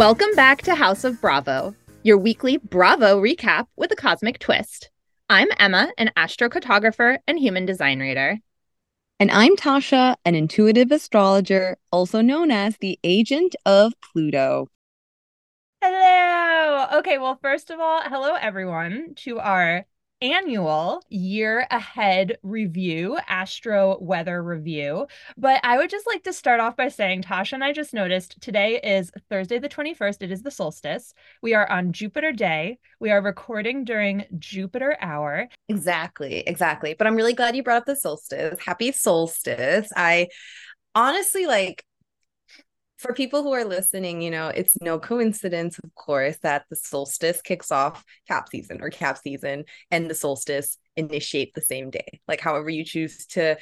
Welcome back to House of Bravo, your weekly Bravo recap with a cosmic twist. I'm Emma, an astrocartographer and human design reader. And I'm Tasha, an intuitive astrologer, also known as the agent of Pluto. Hello. Okay, well, first of all, hello everyone to our annual year ahead review, astro weather review. But I would just like to start off by saying Tasha and I just noticed today is Thursday, the 21st. It is the solstice. We are on Jupiter day. We are recording during Jupiter hour. Exactly, exactly. But I'm really glad you brought up the solstice. Happy solstice. I honestly like for people who are listening, you know, it's no coincidence, of course, that the solstice kicks off cap season or cap season and the solstice initiate the same day. Like, however you choose to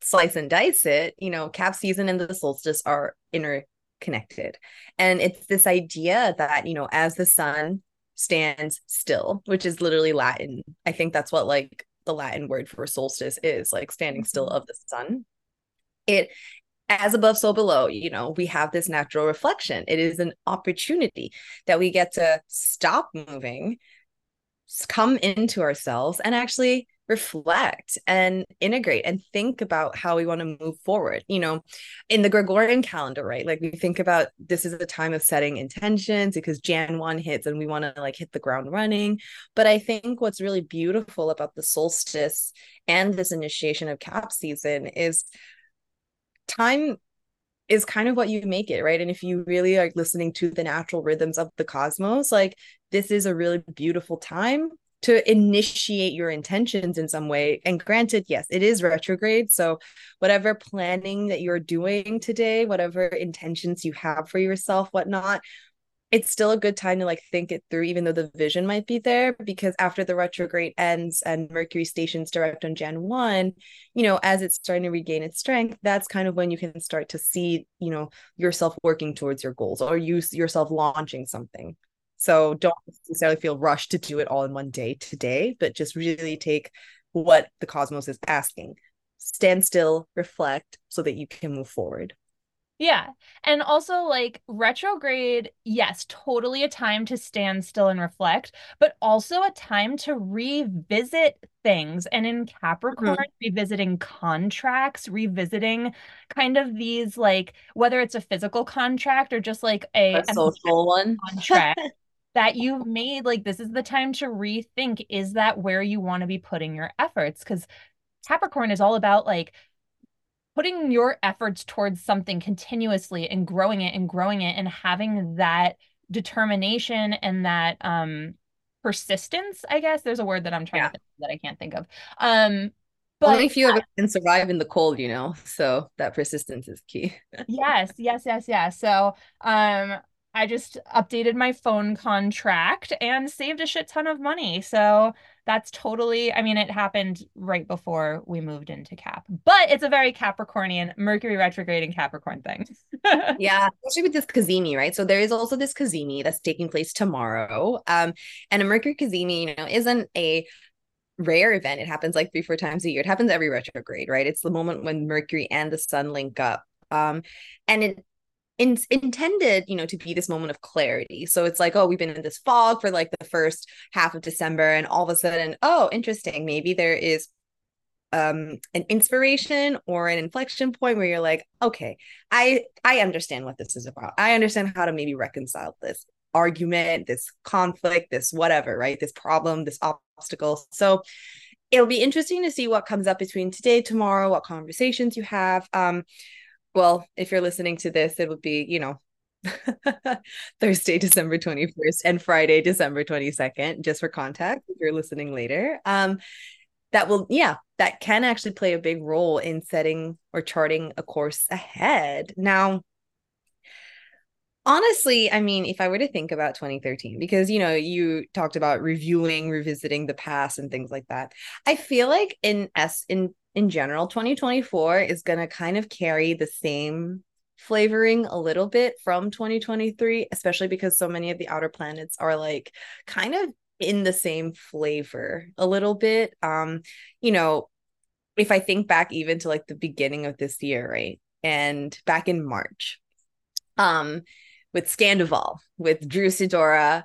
slice and dice it, you know, cap season and the solstice are interconnected. And it's this idea that, you know, as the sun stands still, which is literally Latin, I think that's what like the Latin word for solstice is like standing still mm-hmm. of the sun. It as above so below you know we have this natural reflection. It is an opportunity that we get to stop moving come into ourselves and actually reflect and integrate and think about how we want to move forward. You know in the gregorian calendar right like we think about this is a time of setting intentions because jan 1 hits and we want to like hit the ground running. But i think what's really beautiful about the solstice and this initiation of cap season is time is kind of what you make it, right? And if you really are listening to the natural rhythms of the cosmos, like this is a really beautiful time to initiate your intentions in some way. And granted, yes, it is retrograde. So, whatever planning that you're doing today, whatever intentions you have for yourself, whatnot, it's still a good time to like think it through, even though the vision might be there. Because after the retrograde ends and Mercury stations direct on Jan 1, you know, as it's starting to regain its strength, that's kind of when you can start to see, you know, yourself working towards your goals or use yourself launching something. So don't necessarily feel rushed to do it all in one day today, but just really take what the cosmos is asking. Stand still, reflect so that you can move forward. Yeah. And also, like, retrograde, yes, totally a time to stand still and reflect, but also a time to revisit things. And in Capricorn, mm-hmm. revisiting contracts, revisiting kind of these, like, whether it's a physical contract or just like a, a social one contract. that you've made like this is the time to rethink is that where you want to be putting your efforts because capricorn is all about like putting your efforts towards something continuously and growing it and growing it and having that determination and that um persistence i guess there's a word that i'm trying yeah. to think that i can't think of um but only few of us can survive in the cold you know so that persistence is key yes yes yes yes so um I just updated my phone contract and saved a shit ton of money. So that's totally, I mean, it happened right before we moved into Cap, but it's a very Capricornian, Mercury retrograde and Capricorn thing. yeah, especially with this cazimi, right? So there is also this cazimi that's taking place tomorrow. Um, and a Mercury cazimi, you know, isn't a rare event. It happens like three, four times a year. It happens every retrograde, right? It's the moment when Mercury and the sun link up. Um, and it in, intended you know to be this moment of clarity. So it's like oh we've been in this fog for like the first half of december and all of a sudden oh interesting maybe there is um an inspiration or an inflection point where you're like okay i i understand what this is about. I understand how to maybe reconcile this argument this conflict this whatever right? This problem this obstacle. So it'll be interesting to see what comes up between today tomorrow what conversations you have. Um well, if you're listening to this, it would be, you know, Thursday, December 21st and Friday, December 22nd, just for context, if you're listening later. Um, that will, yeah, that can actually play a big role in setting or charting a course ahead. Now, honestly, I mean, if I were to think about 2013, because you know, you talked about reviewing, revisiting the past and things like that. I feel like in s in in general, 2024 is going to kind of carry the same flavoring a little bit from 2023, especially because so many of the outer planets are like kind of in the same flavor a little bit. Um, you know, if I think back even to like the beginning of this year, right? And back in March, um, with Scandoval, with Drew Sidora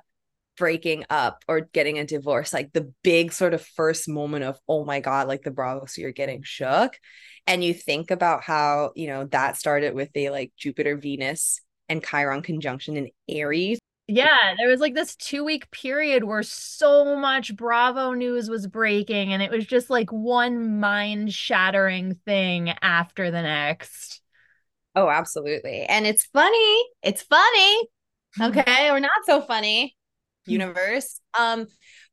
breaking up or getting a divorce, like the big sort of first moment of, oh my God, like the Bravo so you're getting shook. And you think about how, you know, that started with a like Jupiter, Venus, and Chiron conjunction in Aries. Yeah, there was like this two week period where so much Bravo news was breaking, and it was just like one mind shattering thing after the next. Oh, absolutely. And it's funny. It's funny. Okay. or not so funny, universe. Um,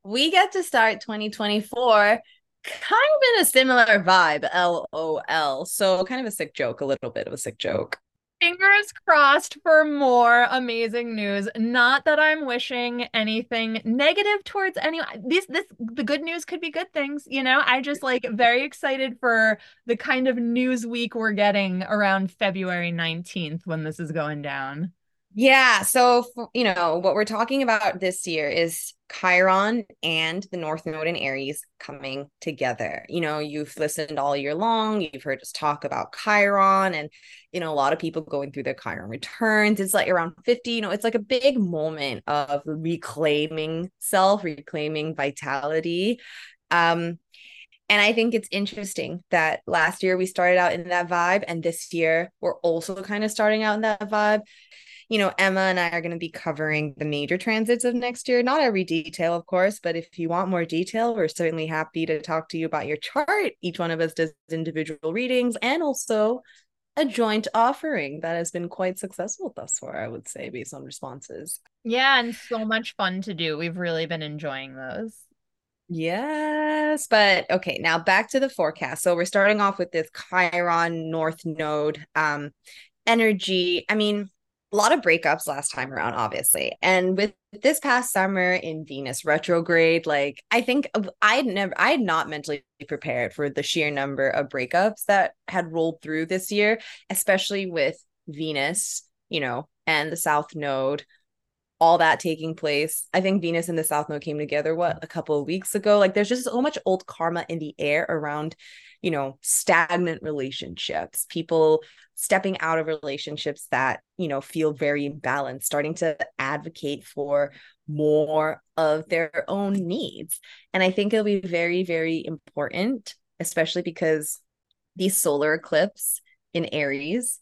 we get to start 2024 kind of in a similar vibe, LOL. So kind of a sick joke, a little bit of a sick joke fingers crossed for more amazing news. Not that I'm wishing anything negative towards anyone. This this the good news could be good things, you know. I just like very excited for the kind of news week we're getting around February 19th when this is going down. Yeah. So, you know, what we're talking about this year is Chiron and the North Node in Aries coming together. You know, you've listened all year long, you've heard us talk about Chiron and, you know, a lot of people going through their Chiron returns. It's like around 50, you know, it's like a big moment of reclaiming self, reclaiming vitality. Um, and I think it's interesting that last year we started out in that vibe, and this year we're also kind of starting out in that vibe you know, Emma and I are going to be covering the major transits of next year. Not every detail, of course, but if you want more detail, we're certainly happy to talk to you about your chart. Each one of us does individual readings and also a joint offering that has been quite successful thus far, I would say, based on responses. Yeah, and so much fun to do. We've really been enjoying those. Yes, but okay, now back to the forecast. So we're starting off with this Chiron North Node um energy. I mean, a lot of breakups last time around, obviously. And with this past summer in Venus retrograde, like I think I had never, I had not mentally prepared for the sheer number of breakups that had rolled through this year, especially with Venus, you know, and the South Node, all that taking place. I think Venus and the South Node came together, what, a couple of weeks ago? Like there's just so much old karma in the air around, you know, stagnant relationships, people stepping out of relationships that you know feel very imbalanced starting to advocate for more of their own needs. And i think it'll be very very important especially because the solar eclipse in aries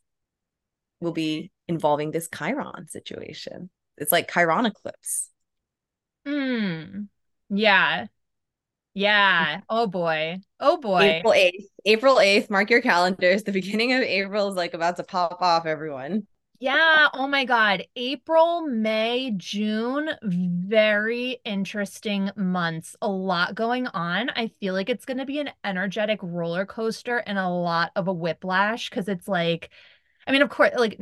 will be involving this chiron situation. It's like chiron eclipse. Hmm. Yeah yeah. Oh boy. Oh boy. April 8th. April 8th. Mark your calendars. The beginning of April is like about to pop off, everyone. Yeah. Oh my God. April, May, June, very interesting months. A lot going on. I feel like it's going to be an energetic roller coaster and a lot of a whiplash because it's like, I mean, of course, like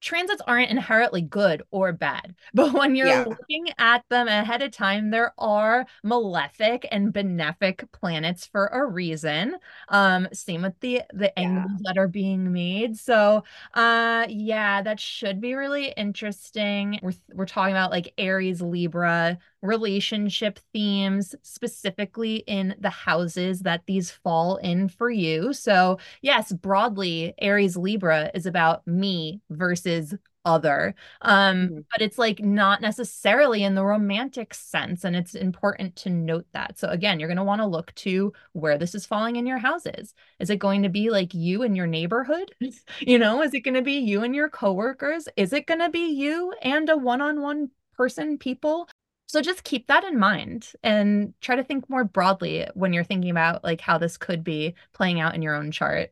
transits aren't inherently good or bad, but when you're yeah. looking at them ahead of time, there are malefic and benefic planets for a reason. Um, same with the the yeah. angles that are being made. So, uh, yeah, that should be really interesting. We're we're talking about like Aries, Libra, relationship themes specifically in the houses that these fall in for you. So, yes, broadly, Aries Libra is about me versus other. Um, mm-hmm. but it's like not necessarily in the romantic sense. And it's important to note that. So, again, you're going to want to look to where this is falling in your houses. Is it going to be like you and your neighborhood? you know, is it going to be you and your coworkers? Is it going to be you and a one on one person, people? So just keep that in mind and try to think more broadly when you're thinking about like how this could be playing out in your own chart.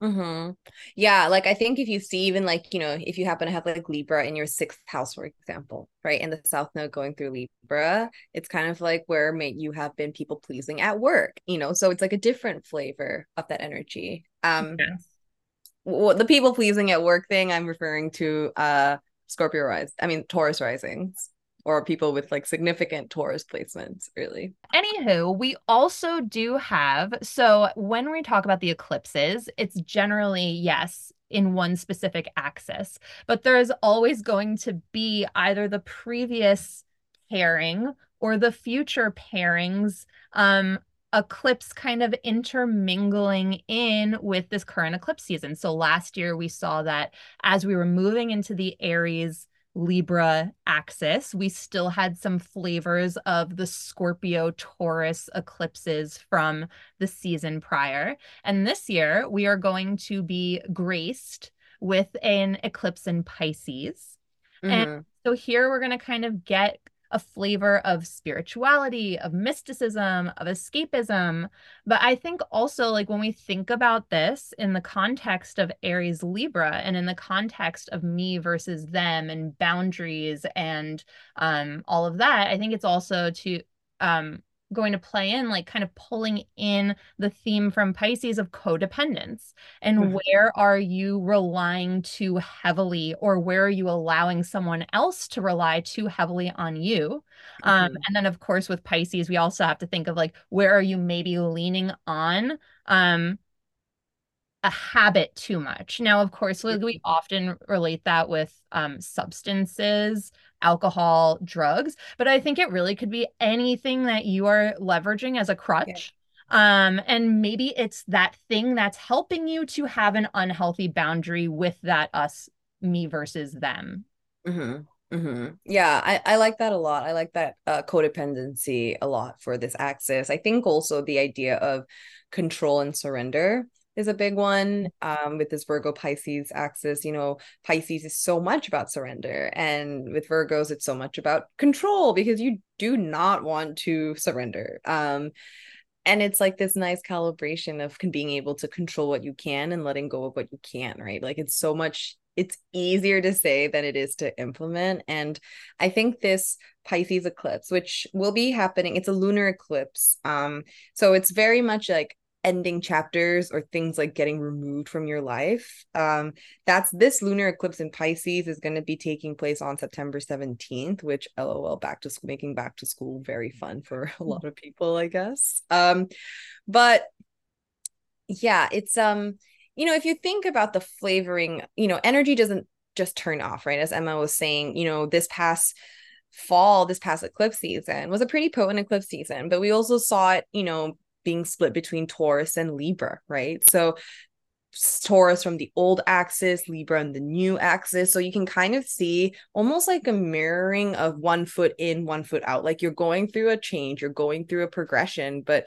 Mm-hmm. Yeah, like I think if you see even like, you know, if you happen to have like Libra in your sixth house, for example, right? And the South Node going through Libra, it's kind of like where may you have been people pleasing at work, you know, so it's like a different flavor of that energy. Um yes. well, the people pleasing at work thing, I'm referring to uh Scorpio rise, I mean Taurus risings or people with like significant Taurus placements, really. Anywho, we also do have so when we talk about the eclipses, it's generally, yes, in one specific axis, but there is always going to be either the previous pairing or the future pairings um eclipse kind of intermingling in with this current eclipse season. So last year we saw that as we were moving into the Aries Libra axis. We still had some flavors of the Scorpio Taurus eclipses from the season prior. And this year, we are going to be graced with an eclipse in Pisces. Mm-hmm. And so here we're going to kind of get a flavor of spirituality, of mysticism, of escapism. But I think also, like, when we think about this in the context of Aries Libra and in the context of me versus them and boundaries and um, all of that, I think it's also to um, going to play in like kind of pulling in the theme from Pisces of codependence and mm-hmm. where are you relying too heavily or where are you allowing someone else to rely too heavily on you um, mm-hmm. um, and then of course with Pisces we also have to think of like where are you maybe leaning on um, a habit too much. Now, of course, we often relate that with um, substances, alcohol, drugs, but I think it really could be anything that you are leveraging as a crutch. Um, and maybe it's that thing that's helping you to have an unhealthy boundary with that us, me versus them. Mm-hmm. Mm-hmm. Yeah, I, I like that a lot. I like that uh, codependency a lot for this axis. I think also the idea of control and surrender is a big one um, with this Virgo Pisces axis. You know, Pisces is so much about surrender, and with Virgos, it's so much about control because you do not want to surrender. Um, and it's like this nice calibration of being able to control what you can and letting go of what you can't, right? Like it's so much it's easier to say than it is to implement. And I think this Pisces eclipse, which will be happening, it's a lunar eclipse. Um, so it's very much like ending chapters or things like getting removed from your life. Um, that's this lunar eclipse in Pisces is going to be taking place on September 17th, which lol back to school, making back to school very fun for a lot of people, I guess. Um, but yeah, it's um, you know, if you think about the flavoring, you know, energy doesn't just turn off, right? As Emma was saying, you know, this past fall, this past eclipse season was a pretty potent eclipse season, but we also saw it, you know, being split between Taurus and Libra, right? So Taurus from the old axis, Libra and the new axis. So you can kind of see almost like a mirroring of one foot in, one foot out. Like you're going through a change, you're going through a progression, but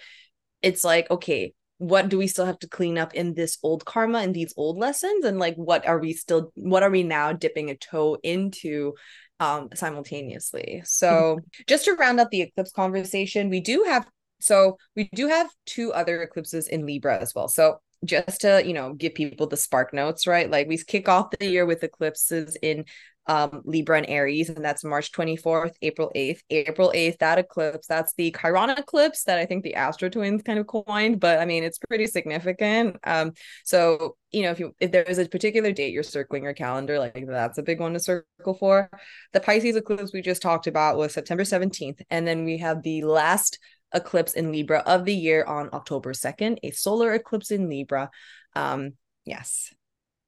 it's like, okay, what do we still have to clean up in this old karma and these old lessons? And like, what are we still, what are we now dipping a toe into um simultaneously? So just to round up the eclipse conversation, we do have so we do have two other eclipses in Libra as well. So just to, you know, give people the spark notes, right? Like we kick off the year with eclipses in um, Libra and Aries, and that's March 24th, April 8th. April 8th, that eclipse, that's the Chiron eclipse that I think the Astro Twins kind of coined, but I mean, it's pretty significant. Um, so, you know, if you if there's a particular date you're circling your calendar, like that's a big one to circle for. The Pisces eclipse we just talked about was September 17th, and then we have the last eclipse in Libra of the year on October 2nd, a solar eclipse in Libra. Um, yes.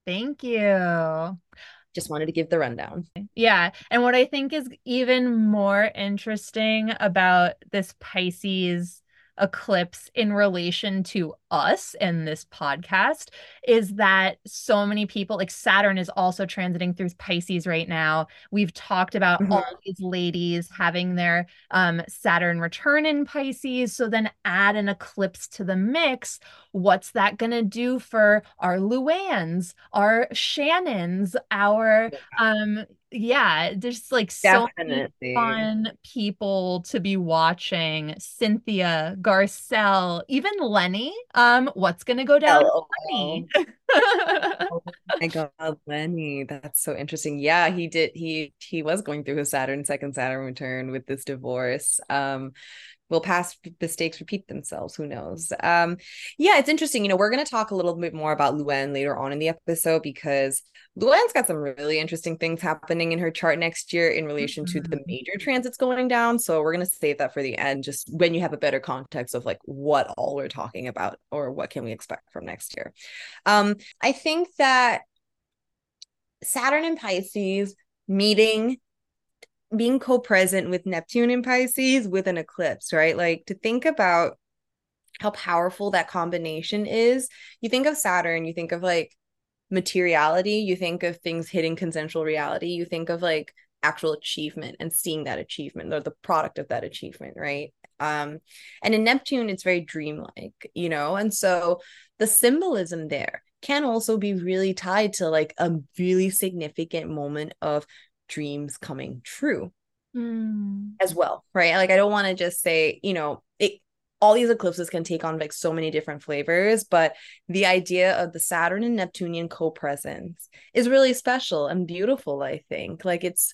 Thank you. Just wanted to give the rundown. Yeah. And what I think is even more interesting about this Pisces eclipse in relation to us in this podcast is that so many people like Saturn is also transiting through Pisces right now. We've talked about mm-hmm. all these ladies having their um, Saturn return in Pisces. So then add an eclipse to the mix. What's that going to do for our Luanns, our Shannons, our um, yeah, there's like so many fun people to be watching. Cynthia, Garcelle, even Lenny. Um, what's gonna go down? Lenny? oh my god, Lenny, that's so interesting. Yeah, he did. He he was going through his Saturn second Saturn return with this divorce. Um, will past mistakes repeat themselves who knows um yeah it's interesting you know we're going to talk a little bit more about luann later on in the episode because luann's got some really interesting things happening in her chart next year in relation mm-hmm. to the mm-hmm. major transits going down so we're going to save that for the end just when you have a better context of like what all we're talking about or what can we expect from next year um i think that saturn and pisces meeting being co-present with Neptune in Pisces with an eclipse, right? Like to think about how powerful that combination is. You think of Saturn, you think of like materiality, you think of things hitting consensual reality, you think of like actual achievement and seeing that achievement or the product of that achievement, right? Um, and in Neptune, it's very dreamlike, you know, and so the symbolism there can also be really tied to like a really significant moment of dreams coming true Mm. as well, right? Like I don't want to just say, you know, it all these eclipses can take on like so many different flavors, but the idea of the Saturn and Neptunian co-presence is really special and beautiful, I think. Like it's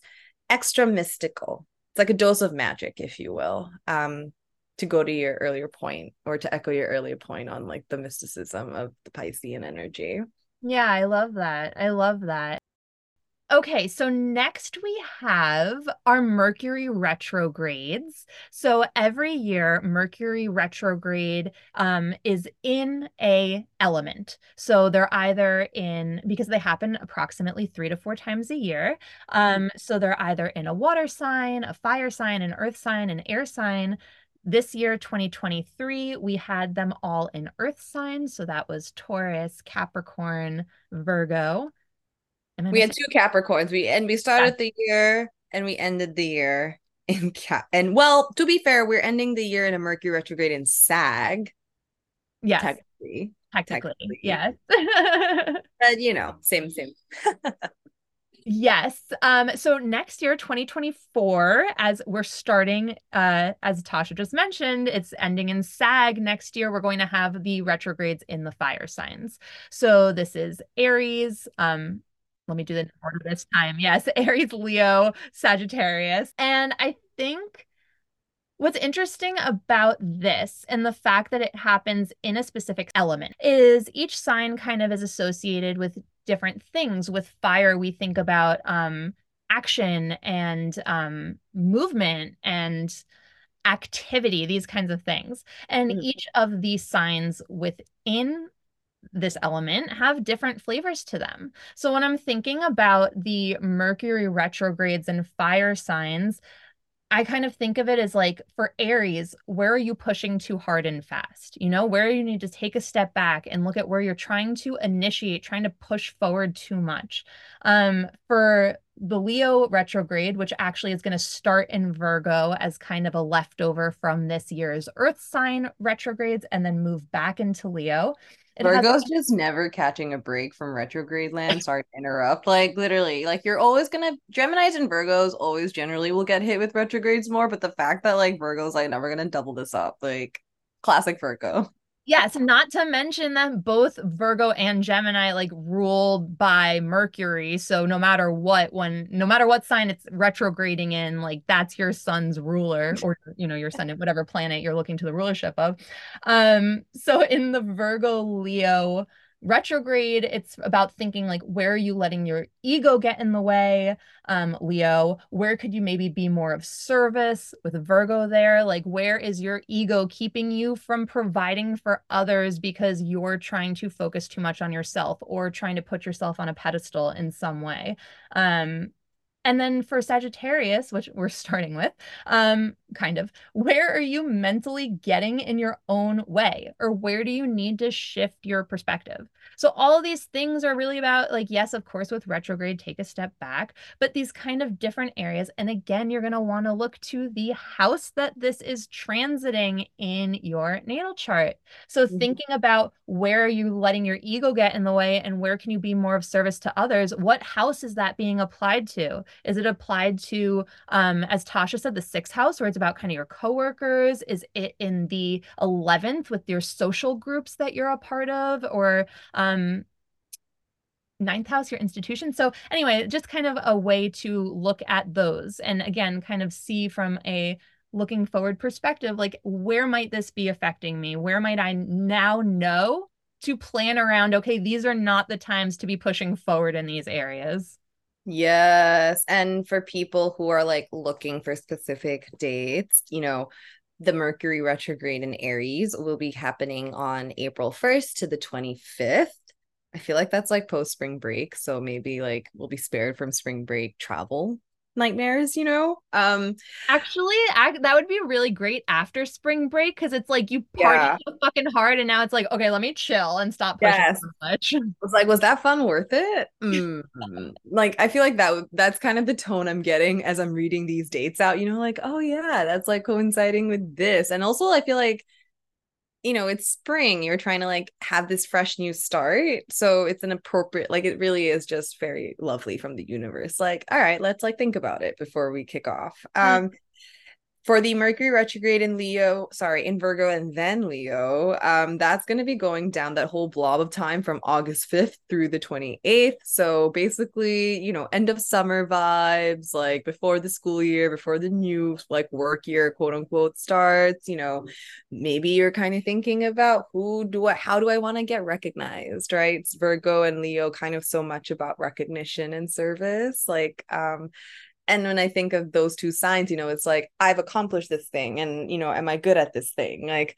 extra mystical. It's like a dose of magic, if you will. Um to go to your earlier point or to echo your earlier point on like the mysticism of the Piscean energy. Yeah, I love that. I love that. Okay, so next we have our Mercury retrogrades. So every year, Mercury retrograde um, is in a element. So they're either in because they happen approximately three to four times a year. Um, so they're either in a water sign, a fire sign, an earth sign, an air sign. This year, 2023, we had them all in earth signs. So that was Taurus, Capricorn, Virgo. We had two Capricorns. We and we started the year and we ended the year in Cap. And well, to be fair, we're ending the year in a Mercury retrograde in Sag, Yes, technically. technically. technically. Yes. But you know, same, same. Yes. Um, so next year, 2024, as we're starting, uh, as Tasha just mentioned, it's ending in SAG. Next year, we're going to have the retrogrades in the fire signs. So this is Aries. Um, let me do the order this time. Yes, Aries, Leo, Sagittarius. And I think What's interesting about this and the fact that it happens in a specific element is each sign kind of is associated with different things. With fire, we think about um, action and um, movement and activity, these kinds of things. And Mhm. each of these signs within this element have different flavors to them. So when I'm thinking about the Mercury retrogrades and fire signs, I kind of think of it as like for Aries, where are you pushing too hard and fast? You know, where you need to take a step back and look at where you're trying to initiate, trying to push forward too much. Um, for the Leo retrograde, which actually is going to start in Virgo as kind of a leftover from this year's Earth sign retrogrades and then move back into Leo. It has- Virgo's just never catching a break from retrograde land. Sorry to interrupt. Like literally, like you're always gonna Gemini's and Virgos always generally will get hit with retrogrades more, but the fact that like Virgo's like never gonna double this up, like classic Virgo. Yes, not to mention that both Virgo and Gemini like ruled by Mercury. So no matter what, when no matter what sign it's retrograding in, like that's your sun's ruler, or you know, your sun, whatever planet you're looking to the rulership of. Um, so in the Virgo Leo retrograde, it's about thinking like where are you letting your ego get in the way? Um, Leo, where could you maybe be more of service with Virgo there? Like, where is your ego keeping you from providing for others because you're trying to focus too much on yourself or trying to put yourself on a pedestal in some way? Um, and then for Sagittarius, which we're starting with, um, kind of, where are you mentally getting in your own way? Or where do you need to shift your perspective? So all of these things are really about like, yes, of course, with retrograde, take a step back, but these kind of different areas. And again, you're going to want to look to the house that this is transiting in your natal chart. So Mhm. thinking about where are you letting your ego get in the way and where can you be more of service to others? What house is that being applied to? Is it applied to, um, as Tasha said, the sixth house, where it's about kind of your coworkers? Is it in the 11th with your social groups that you're a part of? Or um, ninth house, your institution. So anyway, just kind of a way to look at those. And again, kind of see from a looking forward perspective, like where might this be affecting me? Where might I now know to plan around, okay, these are not the times to be pushing forward in these areas. Yes. And for people who are like looking for specific dates, you know, the Mercury retrograde in Aries will be happening on April 1st to the 25th. I feel like that's like post spring break. So maybe like we'll be spared from spring break travel nightmares, you know? Um actually ac- that would be really great after spring break because it's like you party Yeah. so fucking hard and now it's like, okay, let me chill and stop pushing Yes. so much. was like, was that fun worth it? Mm. Like, I feel like that that's kind of the tone I'm getting as I'm reading these dates out. You know, like, oh yeah, that's like coinciding with this, and also I feel like, you know, it's spring. You're trying to like have this fresh new start, so it's an appropriate. Like, it really is just very lovely from the universe. Like, all right, let's like think about it before we kick off. Um, for the Mercury retrograde in Leo, sorry, in Virgo and then Leo, um, that's going to be going down that whole blob of time from August 5th through the 28th. So basically, you know, end of summer vibes, like before the school year, before the new like work year, quote unquote, starts. You know, maybe you're kind of thinking about who do I, how do I want to get recognized, right? It's Virgo and Leo kind of so much about recognition and service. Like, um, and when i think of those two signs you know it's like i've accomplished this thing and you know am i good at this thing? Like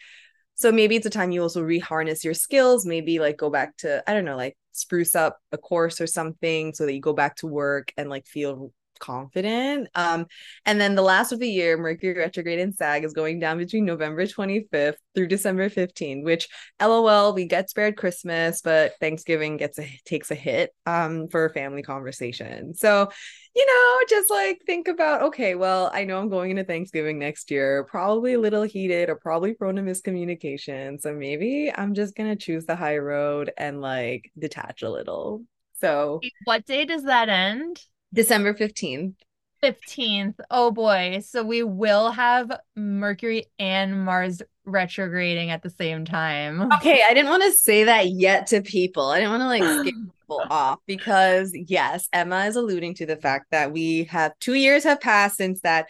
so maybe it's a time you also reharness your skills maybe like go back to i don't know like spruce up a course or something so that you go back to work and like feel confident um and then the last of the year mercury retrograde in sag is going down between november 25th through december 15th which lol we get spared christmas but thanksgiving gets a takes a hit um for family conversation so you know, just like think about, okay, well, I know I'm going into Thanksgiving next year, probably a little heated or probably prone to miscommunication. So maybe I'm just to choose the high road and like detach a little. So what day does that end? December 15th. 15th. Oh boy. So we will have Mercury and Mars retrograding at the same time. Okay, I didn't want to say that yet to people. I didn't want to like scare people off because yes, Emma is alluding to the fact that we have two years have passed since that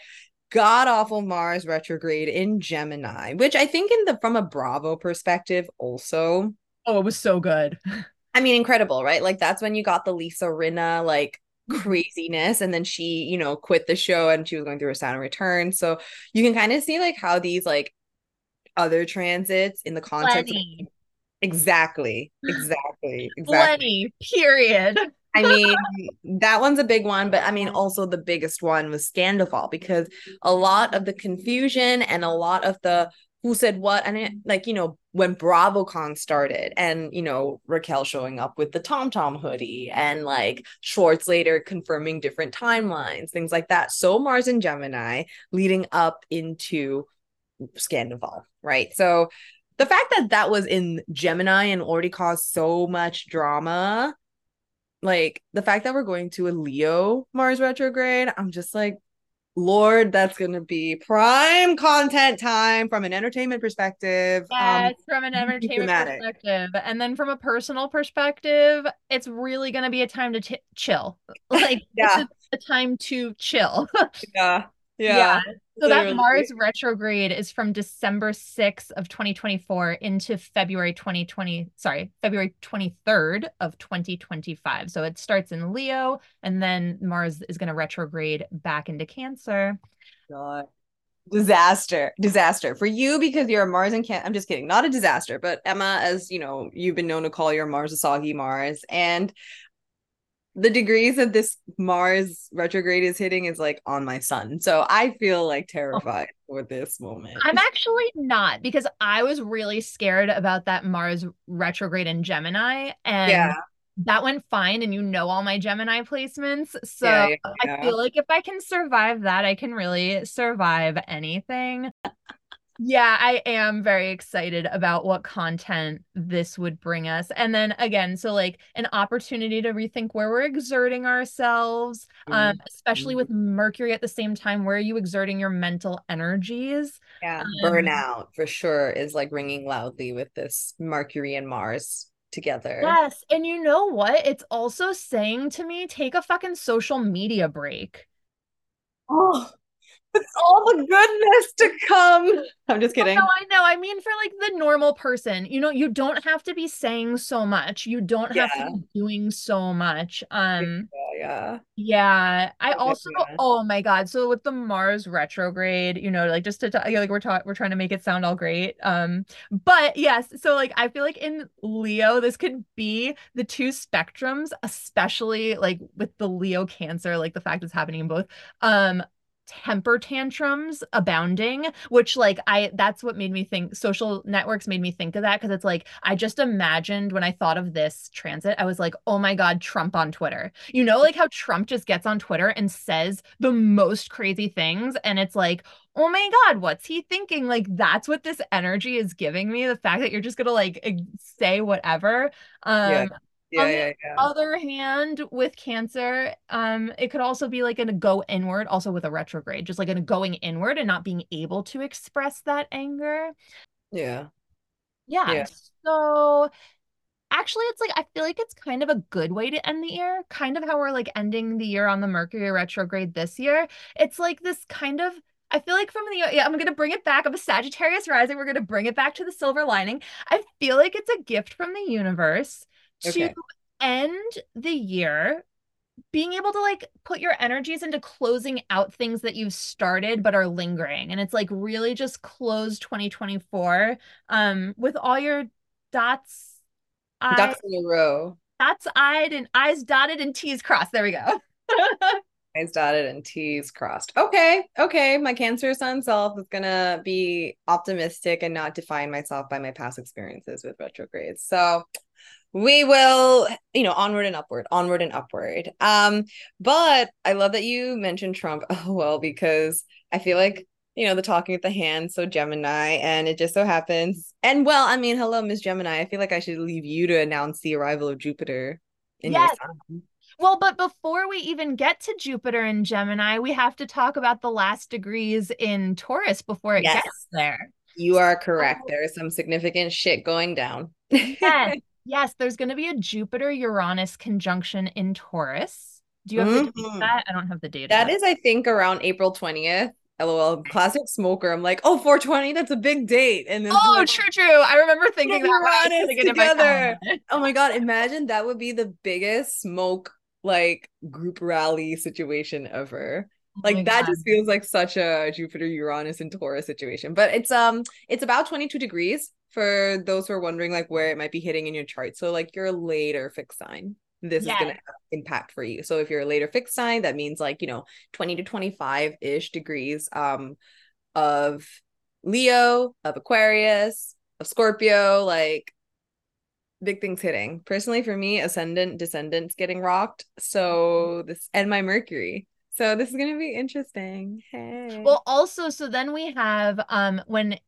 god awful Mars retrograde in Gemini, which I think in the from a Bravo perspective also. Oh, it was so good. I mean, incredible, right? Like that's when you got the Lisa Rinna like craziness and then she you know quit the show and she was going through a Saturn return so you can kind of see like how these like other transits in the context of- exactly exactly exactly Plenty. Period. I mean, that one's a big one, but I mean, also the biggest one was Scandal because a lot of the confusion and a lot of the who said what, and it, like, you know, when BravoCon started and, you know, Raquel showing up with the Tom Tom hoodie and like Schwartz later confirming different timelines, things like that. So Mars and Gemini leading up into Scandoval, right? So the fact that that was in Gemini and already caused so much drama like the fact that we're going to a Leo Mars retrograde, I'm just like, Lord, that's gonna be prime content time from an entertainment perspective. Yes, Um, from an entertainment perspective. And then from a personal perspective, it's really going to be a time to t- chill. Like, Yeah. a time to chill. yeah, Yeah. So that. Mars retrograde is from December 6th of 2024 into February 2020, sorry, February 23rd of 2025. So it starts in Leo and then Mars is going to retrograde back into Cancer. God. Disaster, disaster for you because you're a Mars and can I'm just kidding, not a disaster, but Emma, as you know, you've been known to call your Mars a soggy Mars, and the degrees that this Mars retrograde is hitting is like on my sun. So I feel like terrified for this moment. I'm actually not because I was really scared about that Mars retrograde in Gemini and yeah, that went fine and you know all my Gemini placements. So yeah, yeah, I feel like if I can survive that, I can really survive anything. Yeah, I am very excited about what content this would bring us. And then again, so like an opportunity to rethink where we're exerting ourselves, um, especially with Mercury at the same time. Where are you exerting your mental energies? yeah. um, Burnout for sure is like ringing loudly with this Mercury and Mars together. Yes. And you know what? It's also saying to me, take a fucking social media break. Oh, all the goodness to come. I'm just Oh, kidding. No, I know. I mean, for like the normal person, you know, you don't have to be saying so much. You don't have Yeah. to be doing so much. Um, yeah. Yeah, I also yeah. oh my God. So with the Mars retrograde, you know, like just to talk, like we're talking we're trying to make it sound all great. Um, but yes, so like I feel like in Leo, this could be the two spectrums, especially like with the Leo Cancer, like the fact it's happening in both. Um, temper tantrums abounding which like i that's what made me think social networks made me think of that because it's like i just imagined when i thought of this transit i was like oh my god trump on twitter. You know like how trump just gets on twitter and says the most crazy things and it's like oh my god what's he thinking? Like that's what this energy is giving me the fact that you're just gonna like say whatever. Um yeah yeah, on the yeah, yeah. other hand, with Cancer, um, it could also be like in a go inward, also with a retrograde, just like in a going inward and not being able to express that anger. Yeah. Yeah. Yeah. So actually, it's like I feel like it's kind of a good way to end the year, kind of how we're like ending the year on the Mercury retrograde this year. It's like this kind of I feel like from the yeah, I'm gonna bring it back. I'm a Sagittarius rising. We're gonna bring it back to the silver lining. I feel like it's a gift from the universe to Okay. end the year being able to like put your energies into closing out things that you've started but are lingering and it's like really just close 2024 um with all your dots dots in a row. dots eyed and eyes dotted and t's crossed there we go I's dotted and T's crossed. Okay, okay. My Cancer Sun self is gonna be optimistic and not define myself by my past experiences with retrogrades. So we will, you know, onward and upward, onward and upward. Um, but I love that you mentioned Trump. Oh well, because I feel like you know the talking with the hand, so Gemini, and it just so happens. And well, I mean, hello, Miss Gemini. I feel like I should leave you to announce the arrival of Jupiter in Yes. your sign. well but before we even get to jupiter and gemini we have to talk about the last degrees in taurus before it Yes. gets there You are correct. There is some significant shit going down. yes yes there's going to be a jupiter uranus conjunction in taurus do you have the date Mhm. that i don't have the date That is, I think, around April 20th. LOL, classic smoker. I'm like, oh, 420, that's a big date. And then Oh, like, true, true. I remember thinking that when I was Uranus in my together. oh my god, imagine that would be the biggest smoke like group rally situation ever. Oh Like that God. just feels like such a Jupiter, Uranus, and Taurus situation. But it's um it's about 22 degrees for those who are wondering like where it might be hitting in your chart. So like your later fixed sign. This is gonna impact for you. So if you're a later fixed sign, that means like, you know, 20 to 25-ish degrees um of Leo, of Aquarius, of Scorpio, like big things hitting. Personally, for me, ascendant, descendants getting rocked. So this and my Mercury. So this is gonna be interesting. Hey. Well, also, so then we have um when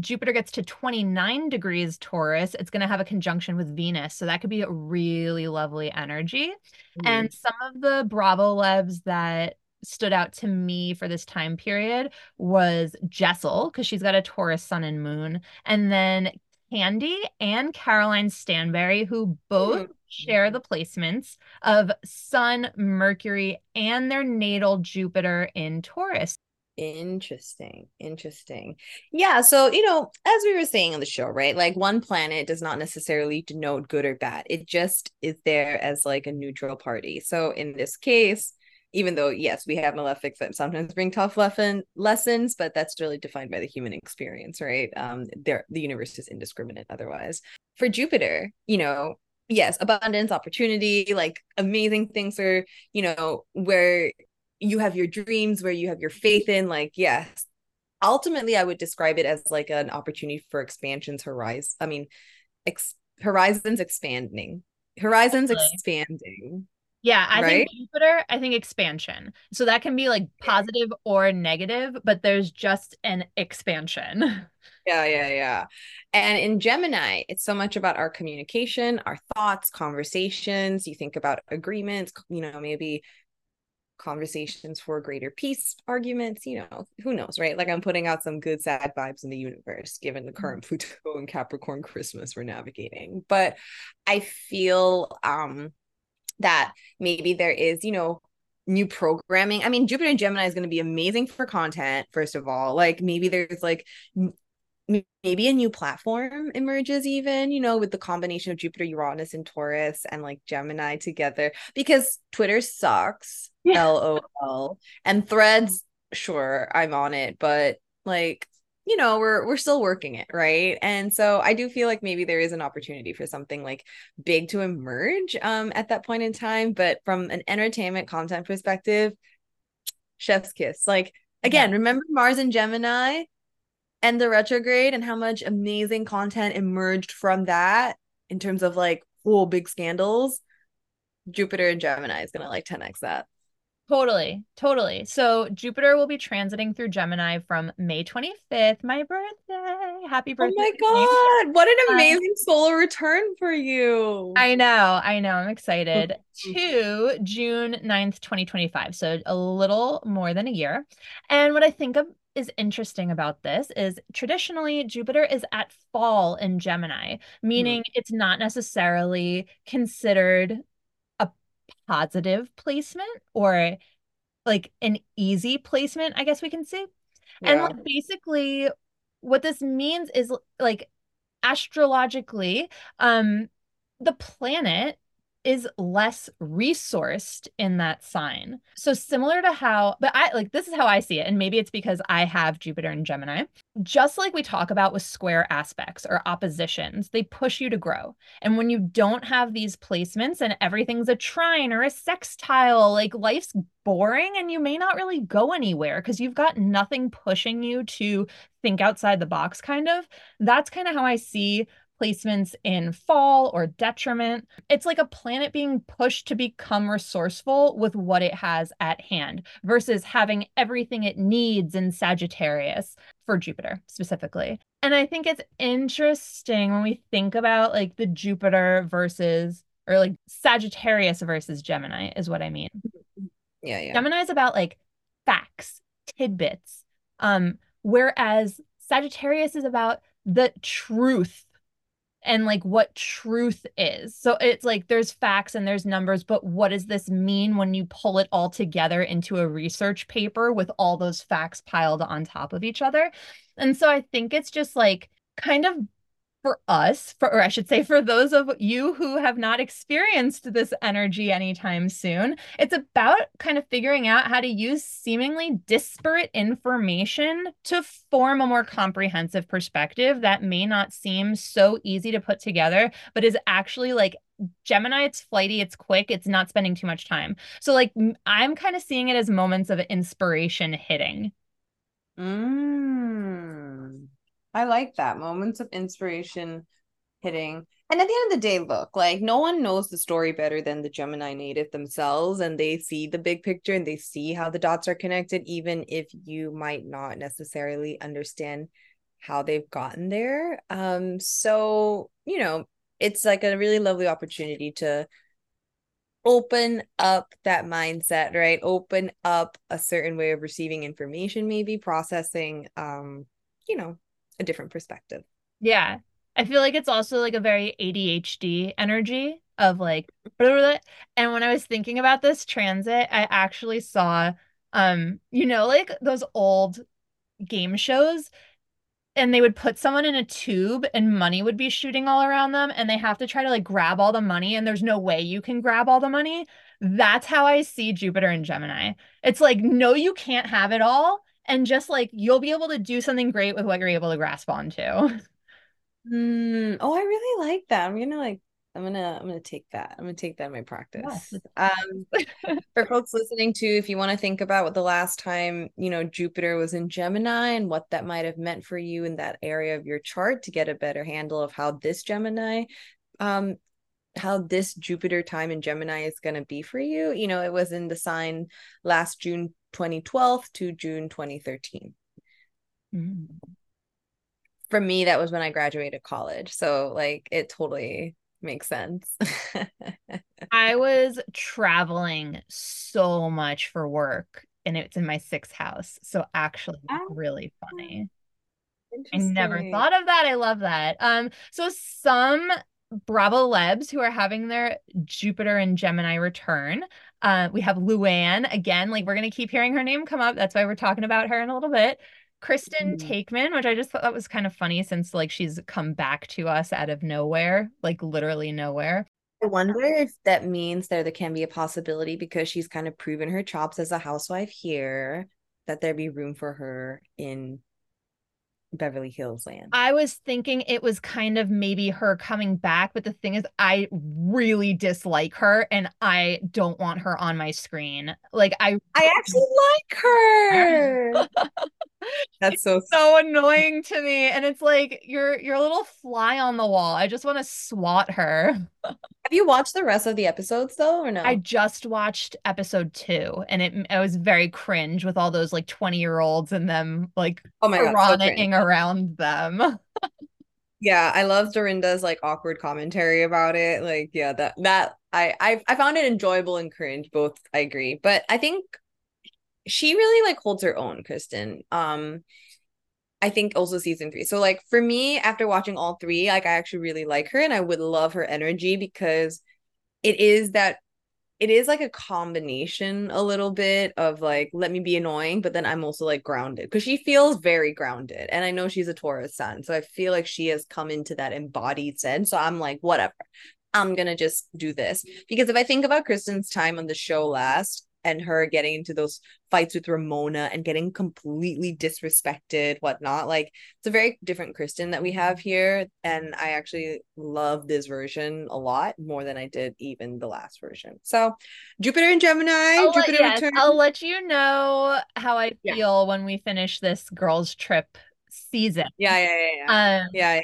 Jupiter gets to 29 degrees Taurus, it's going to have a conjunction with Venus. So that could be a really lovely energy. Mhm. And some of the Bravolebs that stood out to me for this time period was Jessel, because she's got a Taurus sun and moon. And then Candy and Caroline Stanbury, who both. Share the placements of Sun, Mercury, and their natal Jupiter in Taurus. Interesting. Interesting. Yeah. So, you know, as we were saying on the show, right? Like one planet does not necessarily denote good or bad. It just is there as like a neutral party. So in this case, even though, yes, we have malefics that sometimes bring tough lesson, lessons, but that's really defined by the human experience, right? Um, there the universe is indiscriminate otherwise. For Jupiter, you know, yes, abundance, opportunity, like amazing things are, you know, where you have your dreams where you have your faith in like yes. Ultimately i would describe it as like an opportunity for expansions horizon i mean ex- horizons expanding horizons expanding Yeah, I Right? think Jupiter, I think expansion. So that can be like positive or negative, but there's just an expansion. yeah yeah yeah and in gemini it's so much about our communication our thoughts conversations you think about agreements you know maybe conversations for greater peace arguments you know who knows right like i'm putting out some good sad vibes in the universe given the current pluto and capricorn christmas we're navigating but i feel um that maybe there is you know new programming i mean jupiter and gemini is going to be amazing for content first of all like maybe there's like maybe a new platform emerges even you know with the combination of jupiter uranus and taurus and like gemini together because twitter sucks yeah. lol and threads sure i'm on it but like you know we're we're still working it right? And so i do feel like maybe there is an opportunity for something like big to emerge um at that point in time but from an entertainment content perspective chef's kiss. Like again yeah. remember mars and gemini and the retrograde and how much amazing content emerged from that in terms of like full big scandals? Jupiter and gemini is gonna like 10x that Totally, totally. So Jupiter will be transiting through Gemini from May 25th, my birthday. Happy birthday. Oh my God. What an um, amazing um, solar return for you. I know, I know. I'm excited. to June 9th, 2025. So a little more than a year. And what I think of is interesting about this is traditionally Jupiter is at fall in Gemini, meaning mm. it's not necessarily considered positive placement or like an easy placement, I guess we can say. Yeah. And like basically what this means is like astrologically, um the planet is less resourced in that sign. So similar to how, but I like this is how I see it. And maybe it's because I have Jupiter and Gemini. Just like we talk about with square aspects or oppositions, they push you to grow. And when you don't have these placements and everything's a trine or a sextile, like life's boring and you may not really go anywhere because you've got nothing pushing you to think outside the box, kind of. That's kind of how I see placements in fall or detriment. It's like a planet being pushed to become resourceful with what it has at hand versus having everything it needs in Sagittarius for Jupiter specifically. And I think it's interesting when we think about like the Jupiter versus or like Sagittarius versus Gemini is what I mean. Yeah, yeah. Gemini is about like facts, tidbits. Um whereas Sagittarius is about the truth and like what truth is. So it's like there's facts and there's numbers, but what does this mean when you pull it all together into a research paper with all those facts piled on top of each other? And so I think it's just like kind of for us, for, or I should say, for those of you who have not experienced this energy anytime soon, it's about kind of figuring out how to use seemingly disparate information to form a more comprehensive perspective that may not seem so easy to put together, but is actually like Gemini, it's flighty, it's quick, it's not spending too much time. So, like, I'm kind of seeing it as moments of inspiration hitting. Mm. I like that. Moments of inspiration hitting. And at the end of the day, look, like no one knows the story better than the Gemini native themselves. And they see the big picture and they see how the dots are connected, even if you might not necessarily understand how they've gotten there. Um, so, you know, it's like a really lovely opportunity to open up that mindset, right? Open up a certain way of receiving information, maybe processing, um, you know, a different perspective. Yeah. I feel like it's also like a very ADHD energy of like and when I was thinking about this transit, I actually saw um you know like those old game shows and they would put someone in a tube and money would be shooting all around them and they have to try to like grab all the money and there's no way you can grab all the money. That's how I see Jupiter and Gemini. It's like no you can't have it all and just like you'll be able to do something great with what you're able to grasp onto. Mm, oh, I really like that. I'm gonna like I'm gonna I'm gonna take that. I'm gonna take that in my practice. Yes. Um, for folks listening to, if you want to think about what the last time you know Jupiter was in Gemini and what that might have meant for you in that area of your chart to get a better handle of how this Gemini, um, how this Jupiter time in Gemini is gonna be for you. You know, it was in the sign last June 2012 to June 2013. Mm-hmm. For me, that was when I graduated college. So, like, it totally makes sense. I was traveling so much for work and it's in my sixth house. So, actually, oh. really funny. I never thought of that. I love that. Um, so some Bravolebs who are having their Jupiter and Gemini return. Uh, we have Luann again. Like we're gonna keep hearing her name come up. That's why we're talking about her in a little bit. Kristen Mhm. Taekman, which I just thought that was kind of funny since like she's come back to us out of nowhere, like literally nowhere. I wonder if that means there, there can be a possibility because she's kind of proven her chops as a housewife here, that there be room for her in Beverly Hills land. I was thinking it was kind of maybe her coming back, but the thing is, I really dislike her and I don't want her on my screen. Like, I I actually like her. That's so so annoying to me. And it's like you're you're a little fly on the wall. I just want to swat her. Have you watched the rest of the episodes though, or no? I just watched episode two and it, it was very cringe with all those like 20 year olds and them like oh my god, so frolicking around them. Yeah, I love Dorinda's like awkward commentary about it. Like, yeah, that that I I I found it enjoyable and cringe. Both I agree, but I think she really like holds her own, Kristen. Um, I think also season three. So like for me, after watching all three, like I actually really like her and I would love her energy because it is that it is like a combination a little bit of like let me be annoying but then i'm also like grounded because she feels very grounded and i know she's a taurus sun so i feel like she has come into that embodied sense so i'm like whatever i'm gonna just do this because if i think about kristen's time on the show last and her getting into those fights with Ramona and getting completely disrespected, whatnot. Like it's a very different Kristen that we have here. And I actually love this version a lot more than I did even the last version. So Jupiter and Gemini, I'll Jupiter let, yes. I'll let you know how I Yeah. feel when we finish this girls' trip season. Yeah, yeah, yeah, yeah. Um, yeah, yeah.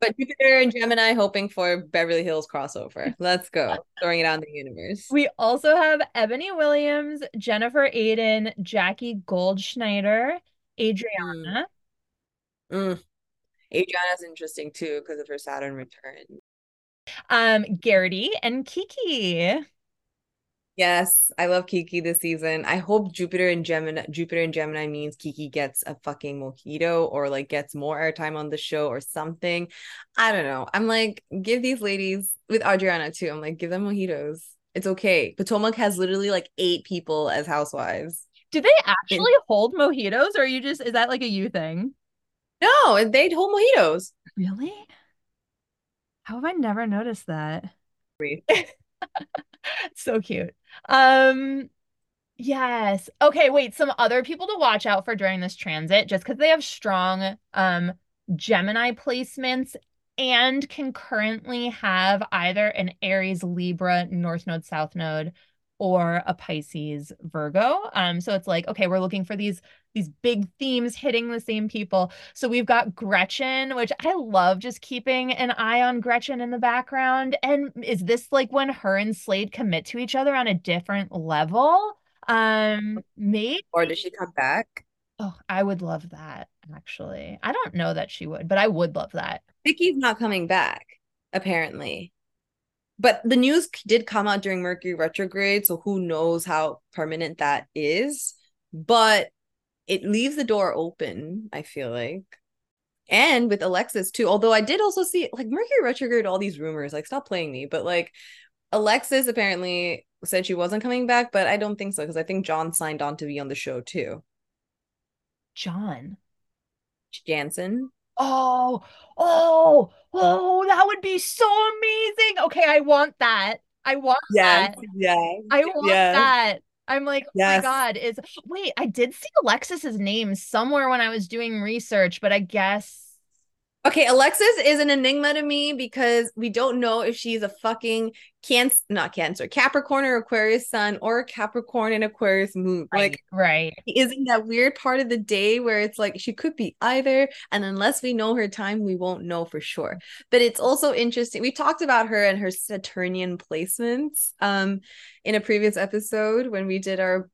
But Jupiter and Gemini hoping for Beverly Hills crossover. Let's go. Throwing it out in the universe. we also have Ebony Williams, Jennifer Aydin, Jackie Goldschneider, Adriana. Mm. Adriana's interesting too because of her Saturn return. Um, Garrity and Kiki. Yes, I love Kiki this season. I hope Jupiter and Gemini Jupiter and Gemini means Kiki gets a fucking mojito or like gets more airtime on the show or something. I don't know. I'm like, give these ladies with Adriana too. I'm like, give them mojitos. It's okay. Potomac has literally like eight people as housewives. Do they actually hold mojitos or are you just is that like a you thing? No, they hold mojitos. Really? How have I never noticed that? so cute. Um yes. Okay, wait, some other people to watch out for during this transit just because they have strong um Gemini placements and can currently have either an Aries Libra North Node South Node or a Pisces Virgo. Um so it's like okay, we're looking for these these big themes hitting the same people. So we've got Gretchen, which I love just keeping an eye on Gretchen in the background. And is this like when her and Slade commit to each other on a different level? Um, maybe. Or does she come back? Oh, I would love that actually. I don't know that she would, but I would love that. Vicky's not coming back, apparently. But the news did come out during Mercury retrograde, so who knows how permanent that is. But it leaves the door open, I feel like. And with Alexis too. Although I did also see like Mercury retrograde, all these rumors, like stop playing me. But like Alexis apparently said she wasn't coming back, but I don't think so because I think John signed on to be on the show too. John. Janssen. Oh, oh, oh, that would be so amazing. Okay, I want that. I want Yes, that. yes. I want yes. that. I'm like, oh my God, is wait, I did see Alexis's name somewhere when I was doing research, but I guess Okay, Alexis is an enigma to me because we don't know if she's a fucking cancer, not cancer, Capricorn or Aquarius sun or Capricorn and Aquarius moon. right, Like, right. Isn't that weird part of the day where it's like she could be either, and unless we know her time, we won't know for sure. But it's also interesting. We talked about her and her Saturnian placements um in a previous episode when we did our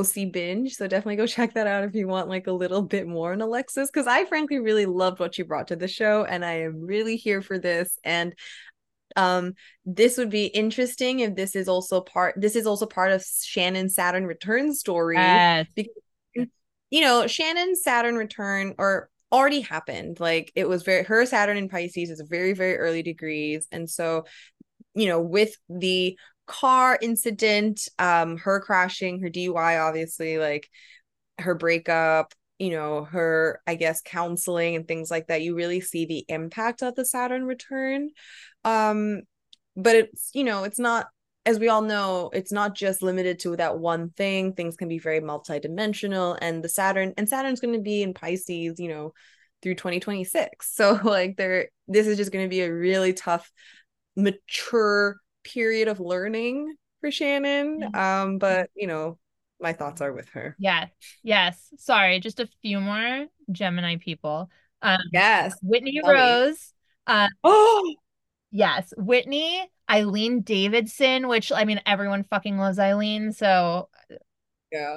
OC binge. So definitely go check that out if you want like a little bit more on Alexis. Cause I frankly really loved what she brought to the show and I am really here for this. And um this would be interesting if this is also part this is also part of Shannon Saturn return story. Yes. Because you know, Shannon Saturn return or already happened. Like it was very her Saturn in Pisces is very, very early degrees. And so, you know, with the car incident, um, her crashing, her DUI, obviously, like her breakup, you know, her, I guess, counseling and things like that, you really see the impact of the Saturn return. Um, but it's, you know, it's not, as we all know, it's not just limited to that one thing. Things can be very multidimensional. And the Saturn, and Saturn's going to be in Pisces, you know, through 2026. So, like, there, this is just going to be a really tough, mature period of learning for Shannon. Um, but, you know, my thoughts are with her. Yeah. Yes. Sorry, just a few more Gemini people. Um, yes. Whitney Rose. Uh, oh, yes. Whitney, Eileen Davidson, which I mean, everyone fucking loves Eileen. So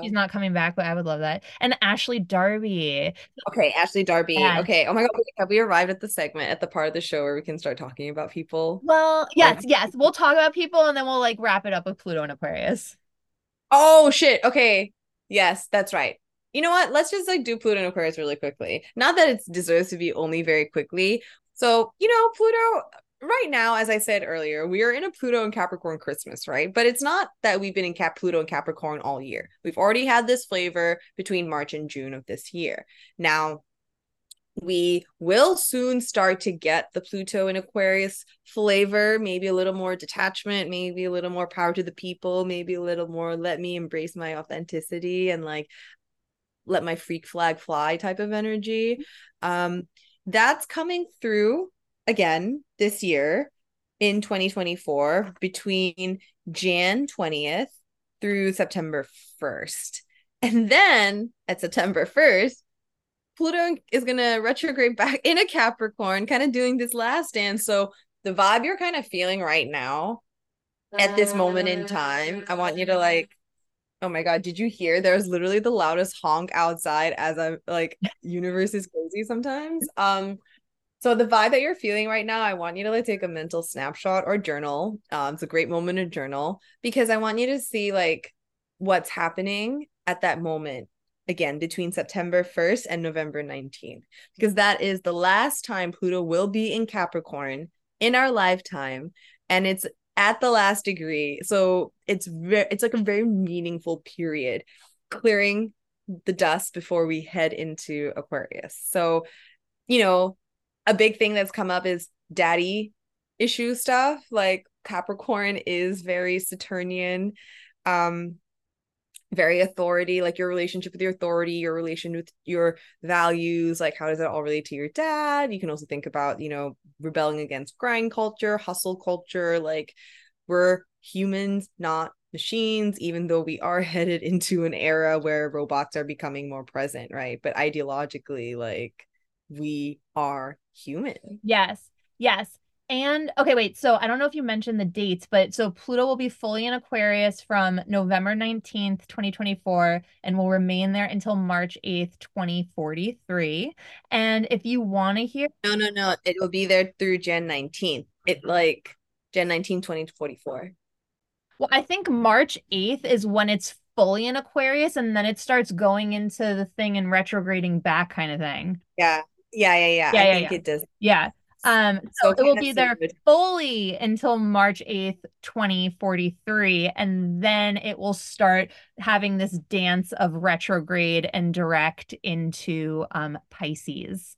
She's not coming back, but I would love that. And Ashley Darby. Okay, Ashley Darby. Yeah. Okay. Oh my god, have we arrived at the segment at the part of the show where we can start talking about people? Well, yes, yes. We'll talk about people and then we'll like wrap it up with Pluto and Aquarius. Oh shit. Okay. Yes, that's right. You know what? Let's just like do Pluto and Aquarius really quickly. Not that it deserves to be only very quickly. So, you know, Pluto right now, as I said earlier, we are in a Pluto and Capricorn Christmas, right? But it's not that we've been in Cap Pluto and Capricorn all year. We've already had this flavor between March and June of this year. Now, we will soon start to get the Pluto and Aquarius flavor, maybe a little more detachment, maybe a little more power to the people, maybe a little more let me embrace my authenticity and like let my freak flag fly type of energy. Um that's coming through again this year in 2024 between Jan 20th through September 1st. And then at September 1st, Pluto is going to retrograde back in a Capricorn, kind of doing this last dance. So the vibe you're kind of feeling right now at this moment in time, I want you to like, oh my God, did you hear? There's literally the loudest honk outside as I'm like, universe is crazy sometimes. Um, so the vibe that you're feeling right now, I want you to like take a mental snapshot or journal. Um, it's a great moment to journal because I want you to see like what's happening at that moment again between September 1st and November 19th, because that is the last time Pluto will be in Capricorn in our lifetime. And it's at the last degree. So it's very it's like a very meaningful period, clearing the dust before we head into Aquarius. So, you know, a big thing that's come up is daddy issue stuff. Like Capricorn is very Saturnian. Um, very authority like your relationship with your authority your relation with your values like how does that all relate to your dad you can also think about you know rebelling against grind culture hustle culture like we're humans not machines even though we are headed into an era where robots are becoming more present right but ideologically like we are human yes yes and okay, wait. So I don't know if you mentioned the dates, but so Pluto will be fully in Aquarius from November 19th, 2024, and will remain there until March 8th, 2043. And if you want to hear No, no, no. It will be there through Jan 19th. It like Jan 19, 2044. Well, I think March 8th is when it's fully in Aquarius, and then it starts going into the thing and retrograding back kind of thing. Yeah. Yeah, yeah, yeah. yeah I yeah, think yeah. it does. Yeah. Um, so it will be there good. fully until March 8th, 2043. And then it will start having this dance of retrograde and direct into um, Pisces.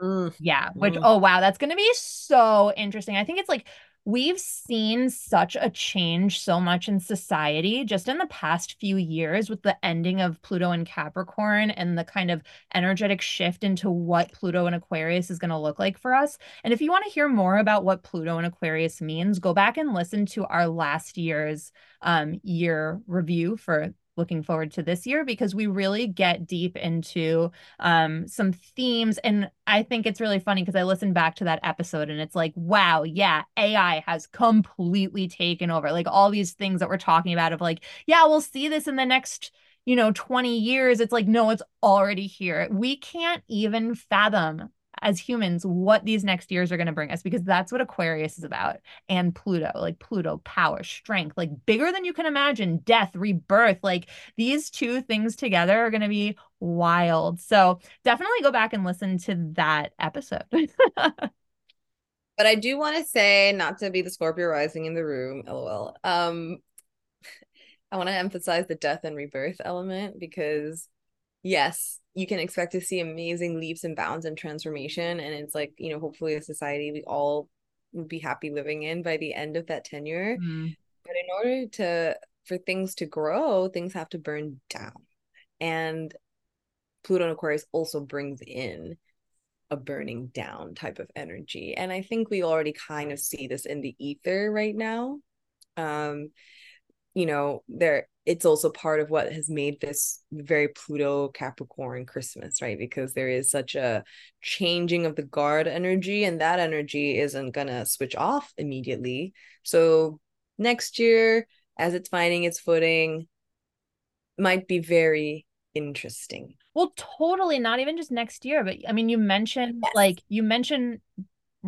Mm. Yeah, which, mm. oh, wow, that's going to be so interesting. I think it's like we've seen such a change so much in society just in the past few years with the ending of Pluto and Capricorn and the kind of energetic shift into what Pluto and Aquarius is going to look like for us. And if you want to hear more about what Pluto and Aquarius means, go back and listen to our last year's um, year review for looking forward to this year because we really get deep into um, some themes. And I think it's really funny because I listened back to that episode and it's like, wow, yeah, AI has completely taken over. Like all these things that we're talking about of like, yeah, we'll see this in the next you know 20 years it's like no it's already here we can't even fathom as humans what these next years are going to bring us because that's what Aquarius is about and Pluto like Pluto power strength like bigger than you can imagine death rebirth like these two things together are going to be wild. So definitely go back and listen to that episode. But I do want to say not to be the Scorpio rising in the room lol um I want to emphasize the death and rebirth element because yes, you can expect to see amazing leaps and bounds and transformation. And it's like, you know, hopefully a society we all would be happy living in by the end of that tenure. Mm. But in order to for things to grow, things have to burn down. And Pluto and Aquarius also brings in a burning down type of energy. And I think we already kind of see this in the ether right now. Um, you know, there it's also part of what has made this very Pluto Capricorn Christmas, right? Because there is such a changing of the guard energy, and that energy isn't gonna switch off immediately. So next year, as it's finding its footing, might be very interesting. Well, totally not even just next year, but I mean, you mentioned yes. like you mentioned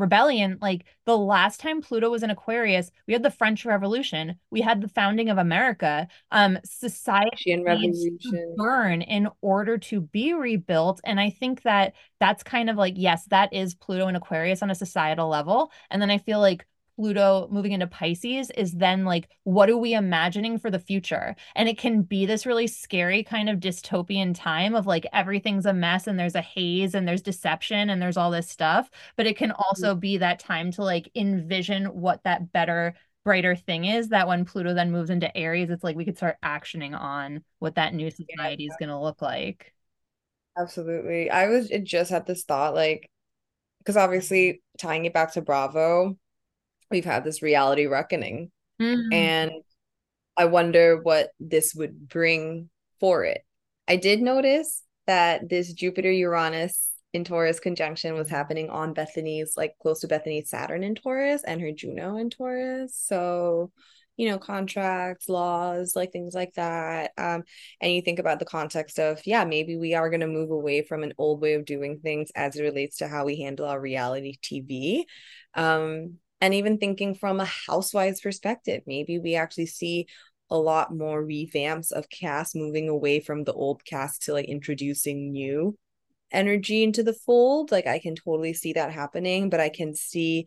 rebellion like the last time pluto was in aquarius we had the french revolution we had the founding of america um society needs to burn in order to be rebuilt and i think that that's kind of like yes that is pluto and aquarius on a societal level and then i feel like Pluto moving into Pisces is then like, what are we imagining for the future? And it can be this really scary kind of dystopian time of like everything's a mess and there's a haze and there's deception and there's all this stuff. But it can mm-hmm. also be that time to like envision what that better brighter thing is that when Pluto then moves into Aries, it's like we could start actioning on what that new society is going to look like. Absolutely. I was it just had this thought like because obviously tying it back to Bravo, we've had this reality reckoning. Mm-hmm. and i wonder what this would bring for it. I did notice that this jupiter uranus in taurus conjunction was happening on Bethenny's like close to Bethenny's saturn in taurus and her juno in taurus. So you know contracts laws like things like that. Um and you think about the context of yeah maybe we are going to move away from an old way of doing things as it relates to how we handle our reality tv um and even thinking from a housewives perspective maybe we actually see a lot more revamps of cast moving away from the old cast to like introducing new energy into the fold. Like i can totally see that happening but i can see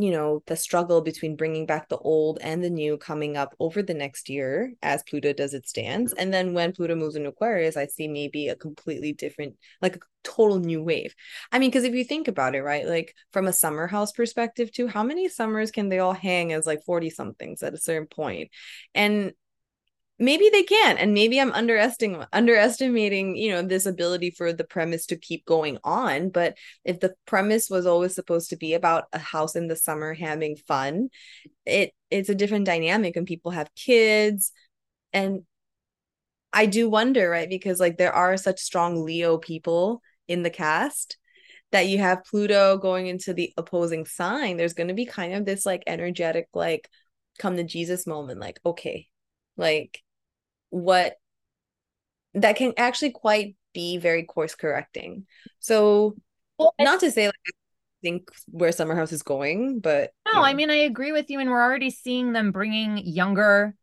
you know the struggle between bringing back the old and the new coming up over the next year as pluto does its dance. Mm-hmm. And then when pluto moves into aquarius i see maybe a completely different like a total new wave. I mean because if you think about it right like from a summer house perspective too how many summers can they all hang as like 40 somethings at a certain point? And maybe they can and maybe i'm underestimating underestimating you know this ability for the premise to keep going on but if the premise was always supposed to be about a house in the summer having fun it it's a different dynamic and people have kids and i do wonder right because like there are such strong leo people in the cast that you have pluto going into the opposing sign there's going to be kind of this like energetic like come to jesus moment like okay like what that can actually quite be very course correcting. So well, not to say like I think where Summer House is going, but no, you know. I mean I agree with you, and we're already seeing them bringing younger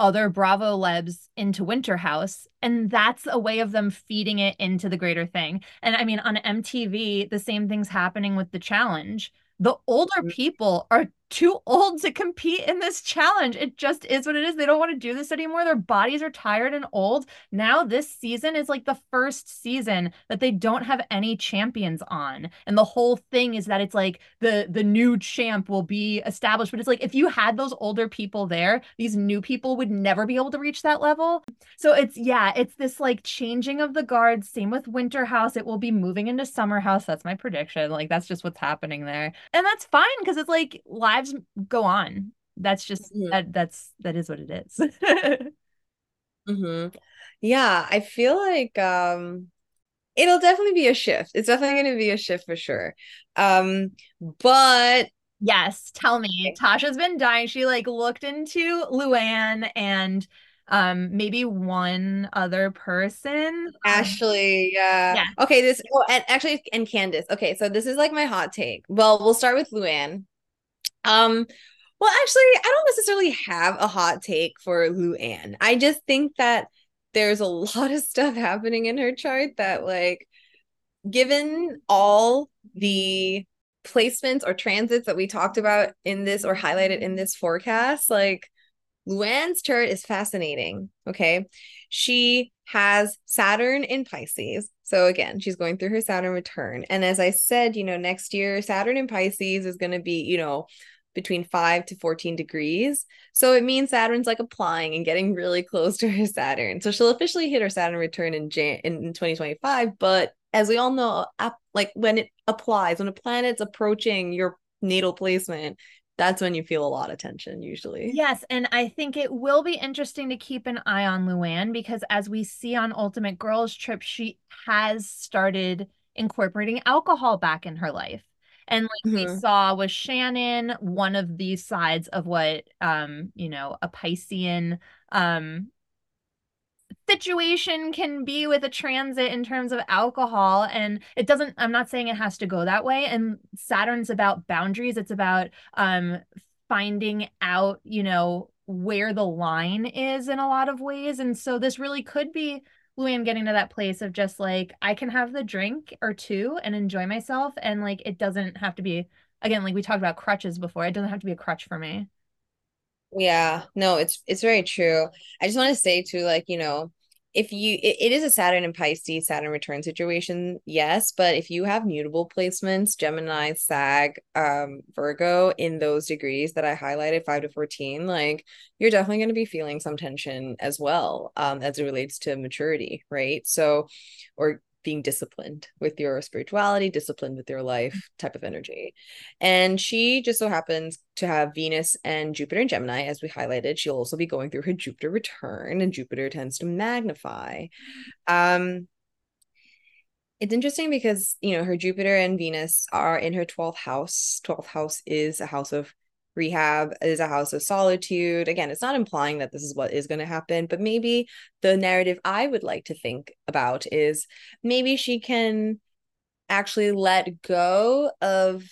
other Bravolebs into Winter House. And that's a way of them feeding it into the greater thing. And I mean, on MTV, the same thing's happening with the challenge. The older mm-hmm. people are too old to compete in this challenge. It just is what it is. They don't want to do this anymore. Their bodies are tired and old. Now, this season is like the first season that they don't have any champions on. And the whole thing is that it's like the the new champ will be established. But it's like if you had those older people there, these new people would never be able to reach that level. So it's yeah, it's this like changing of the guards. Same with Winter House. It will be moving into Summer House. That's my prediction. Like that's just what's happening there. And that's fine because it's like live lives go on. That's just mm-hmm. that that's that is what it is. mm-hmm. Yeah, I feel like um it'll definitely be a shift. It's definitely going to be a shift for sure. Um but yes, tell me. Tasha's been dying. She like looked into Luann and um maybe one other person um, ashley yeah. yeah okay this oh and actually and Candiace okay so this is like my hot take well we'll start with luann um, well, actually, I don't necessarily have a hot take for Luann. I just think that there's a lot of stuff happening in her chart that, like, given all the placements or transits that we talked about in this or highlighted in this forecast, like, Luann's chart is fascinating. Okay. She has Saturn in Pisces. So again, she's going through her Saturn return. And as I said, you know, next year, Saturn in Pisces is going to be, you know, between 5 to 14 degrees. So it means Saturn's like applying and getting really close to her Saturn. So she'll officially hit her Saturn return in Jan- in 2025, but as we all know, like when it applies, when a planet's approaching your natal placement, that's when you feel a lot of tension usually. Yes, and I think it will be interesting to keep an eye on Luann because as we see on Ultimate Girls Trip, she has started incorporating alcohol back in her life. And like mm-hmm. we saw with Shannon, one of these sides of what um, you know, a Piscean um situation can be with a transit in terms of alcohol and it doesn't i'm not saying it has to go that way. And saturn's about boundaries. It's about um finding out you know where the line is in a lot of ways. And so this really could be Luann getting to that place of just like I can have the drink or two and enjoy myself. And like it doesn't have to be again like we talked about crutches before it doesn't have to be a crutch for me yeah, no, it's it's very true. I just want to say too, like, you know, if you it, it is a Saturn and Pisces Saturn return situation, yes, but if you have mutable placements, Gemini, Sag, um, Virgo in those degrees that I highlighted, five to fourteen, like you're definitely going to be feeling some tension as well, um, as it relates to maturity, right? So, or being disciplined with your spirituality, disciplined with your life type of energy. And she just so happens to have Venus and Jupiter and Gemini, as we highlighted. She'll also be going through her Jupiter return, and Jupiter tends to magnify. Um, it's interesting because you know her Jupiter and Venus are in her 12th house. 12th house is a house of rehab is a house of solitude. Again, it's not implying that this is what is going to happen, but maybe the narrative I would like to think about is maybe she can actually let go of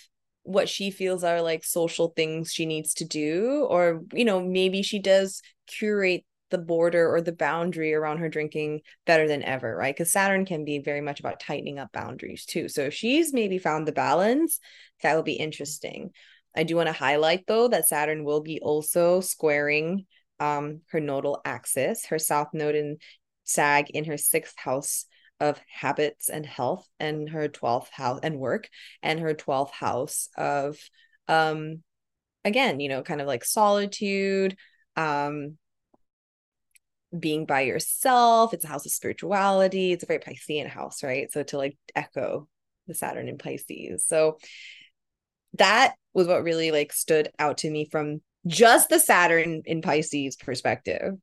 what she feels are like social things she needs to do or you know maybe she does curate the border or the boundary around her drinking better than ever right? Because saturn can be very much about tightening up boundaries too. So if she's maybe found the balance that will be interesting I do want to highlight though that Saturn will be also squaring um, her nodal axis, her south node in Sag in her sixth house of habits and health, and her 12th house and work, and her 12th house of um again, you know, kind of like solitude, um being by yourself. It's a house of spirituality. It's a very Piscean house, right? So to like echo the Saturn in Pisces. So that was what really like stood out to me from just the Saturn in Pisces perspective.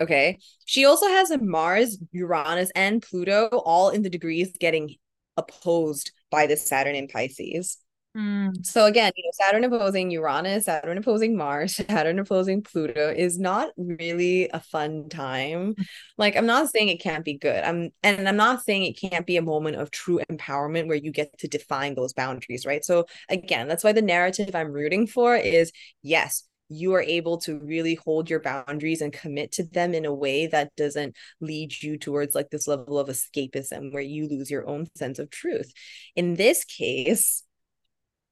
Okay. She also has a Mars, Uranus, and Pluto all in the degrees getting opposed by the Saturn in Pisces. Mm. So again, you know, Saturn opposing Uranus, Saturn opposing Mars, Saturn opposing Pluto is not really a fun time. Like I'm not saying it can't be good. I'm and I'm not saying it can't be a moment of true empowerment where you get to define those boundaries, right? So again, that's why the narrative I'm rooting for is yes, you are able to really hold your boundaries and commit to them in a way that doesn't lead you towards like this level of escapism where you lose your own sense of truth. In this case,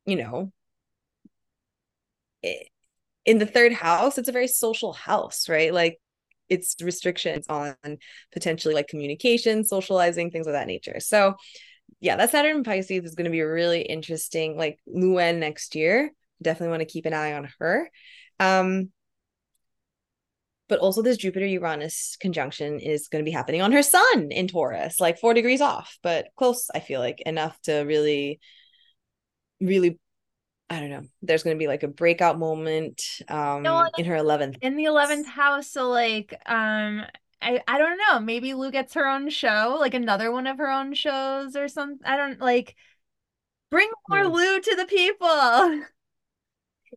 you know, in the third house, it's a very social house, right? Like it's restrictions on potentially like communication, socializing, things of that nature. So, yeah, that Saturn in Pisces is going to be really interesting. Like Luann next year, definitely want to keep an eye on her. Um, but also this Jupiter Uranus conjunction is going to be happening on her sun in Taurus, like four degrees off, but close, I feel like enough to really really I don't know. There's going to be like a breakout moment um no, in her 11th in the 11th house so like um I I don't know, maybe Lou gets her own show, like another one of her own shows or something. I don't like bring more hmm. Lou to the people.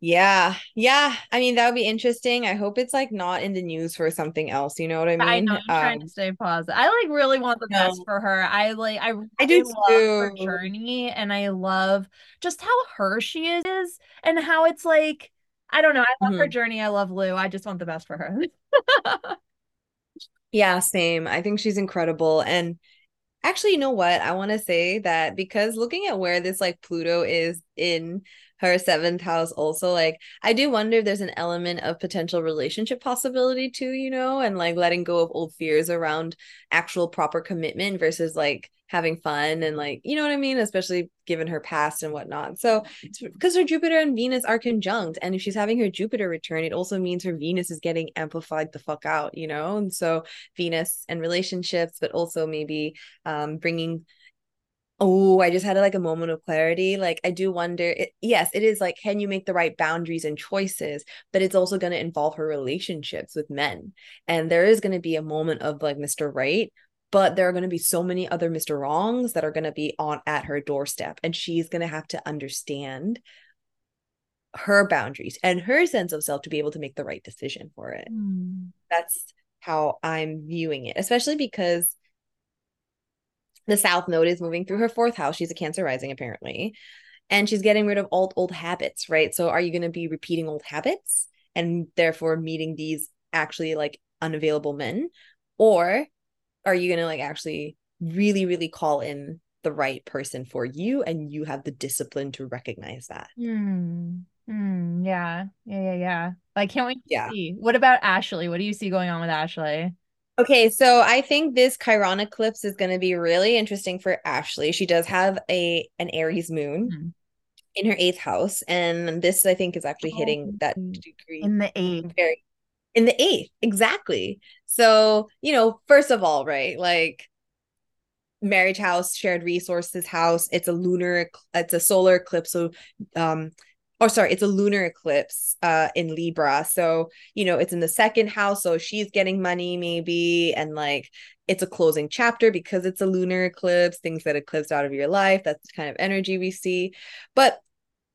Yeah. Yeah. I mean, that would be interesting. I hope it's like not in the news for something else. You know what I mean? I know. I'm um, trying to um, stay positive. I like really want the no. best for her. I like, I, really I do love too. her journey and I love just how her she is and how it's like, I don't know. I love mm-hmm. her journey. I love Lou. I just want the best for her. yeah, same. I think she's incredible. And actually, you know what? I want to say that because looking at where this like Pluto is in her seventh house also like i do wonder if there's an element of potential relationship possibility too you know and like letting go of old fears around actual proper commitment versus like having fun and like you know what i mean? Especially given her past and whatnot. So because her jupiter and venus are conjunct and if she's having her jupiter return it also means her venus is getting amplified the fuck out you know? And so venus and relationships but also maybe um bringing Oh, I just had like a moment of clarity. Like, I do wonder, it, yes, it is like, can you make the right boundaries and choices? But it's also going to involve her relationships with men. And there is going to be a moment of like Mr. Right, but there are going to be so many other Mr. Wrongs that are going to be on at her doorstep. And she's going to have to understand her boundaries and her sense of self to be able to make the right decision for it. Mm. That's how I'm viewing it, especially because the South Node is moving through her fourth house. She's a Cancer rising, apparently. And she's getting rid of old, old habits, right? So are you going to be repeating old habits and therefore meeting these actually like unavailable men? Or are you going to like actually really, really call in the right person for you and you have the discipline to recognize that? Hmm. Mm, yeah. Yeah. Yeah. Yeah. I can't wait yeah. see. What about Ashley? What do you see going on with Ashley? Okay, so I think this Chiron eclipse is going to be really interesting for Ashley. She does have a an Aries moon mm-hmm. in her eighth house, and this I think is actually oh, hitting that degree in the eighth. Very in the eighth, exactly. So you know, first of all, right, like marriage house, shared resources house. It's a lunar, it's a solar eclipse, so um, oh sorry it's a lunar eclipse uh in libra. So you know it's in the second house so she's getting money maybe and like it's a closing chapter because it's a lunar eclipse things that eclipse out of your life that's kind of energy we see. But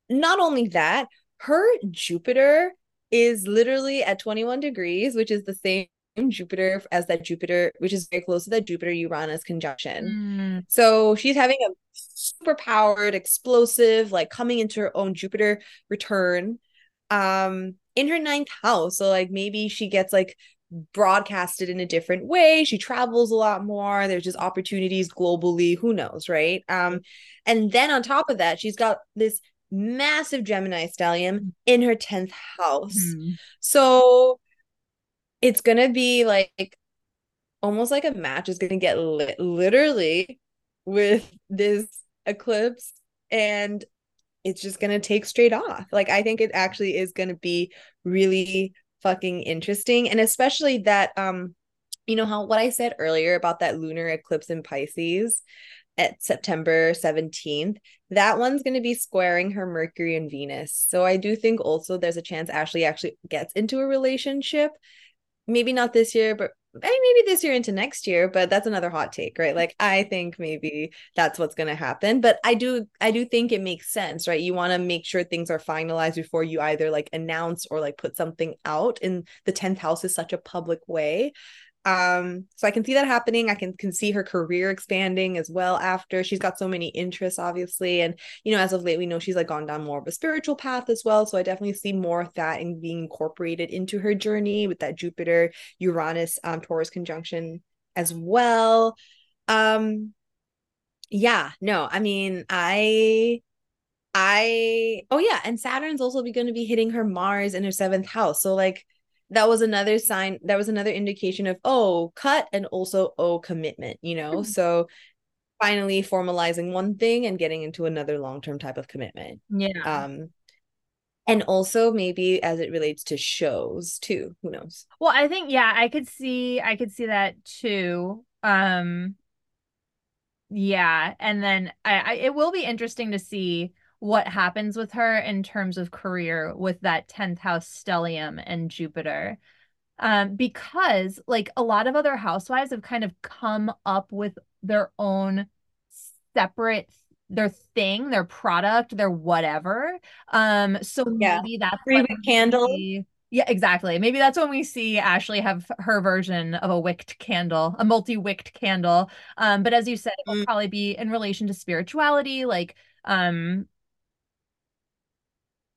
not only that her jupiter is literally at 21 degrees which is the same Jupiter as that Jupiter, which is very close to that Jupiter Uranus conjunction. Mm. So she's having a super powered, explosive, like coming into her own Jupiter return um in her ninth house. So like maybe she gets like broadcasted in a different way. She travels a lot more. There's just opportunities globally. Who knows, right? Um, and then on top of that, she's got this massive Gemini stellium in her 10th house. Mm. So it's gonna be like almost like a match is gonna get lit literally with this eclipse and it's just gonna take straight off like i think it actually is gonna be really fucking interesting and especially that um you know how what i said earlier about that lunar eclipse in pisces at September 17th, that one's going to be squaring her Mercury and Venus. So I do think also there's a chance Ashley actually gets into a relationship maybe not this year, but maybe this year into next year but that's another hot take right? Like i think maybe that's what's going to happen but i do i do think it makes sense right? You want to make sure things are finalized before you either like announce or like put something out and the 10th house is such a public way um so i can see that happening. I can can see her career expanding as well after. She's got so many interests obviously. And you know as of late we know she's like gone down more of a spiritual path as well. So i definitely see more of that and being incorporated into her journey with that jupiter uranus um taurus conjunction as well. Um yeah no i mean i i oh yeah. And saturn's also going to be hitting her mars in her seventh house. So like that was another sign that was another indication of oh cut and also oh commitment you know? Mm-hmm. so finally formalizing one thing and getting into another long-term type of commitment. Yeah. Um and also maybe as it relates to shows too who knows? Well i think yeah i could see i could see that too. Um yeah and then I, I it will be interesting to see what happens with her in terms of career with that 10th house stellium and Jupiter. Um, because like a lot of other housewives have kind of come up with their own separate their thing, their product, their whatever. Um, so yeah. maybe that's free candle. See, yeah, exactly. Maybe that's when we see Ashley have her version of a wicked candle, a multi-wicked candle. Um, but as you said, it will mm. probably be in relation to spirituality, like um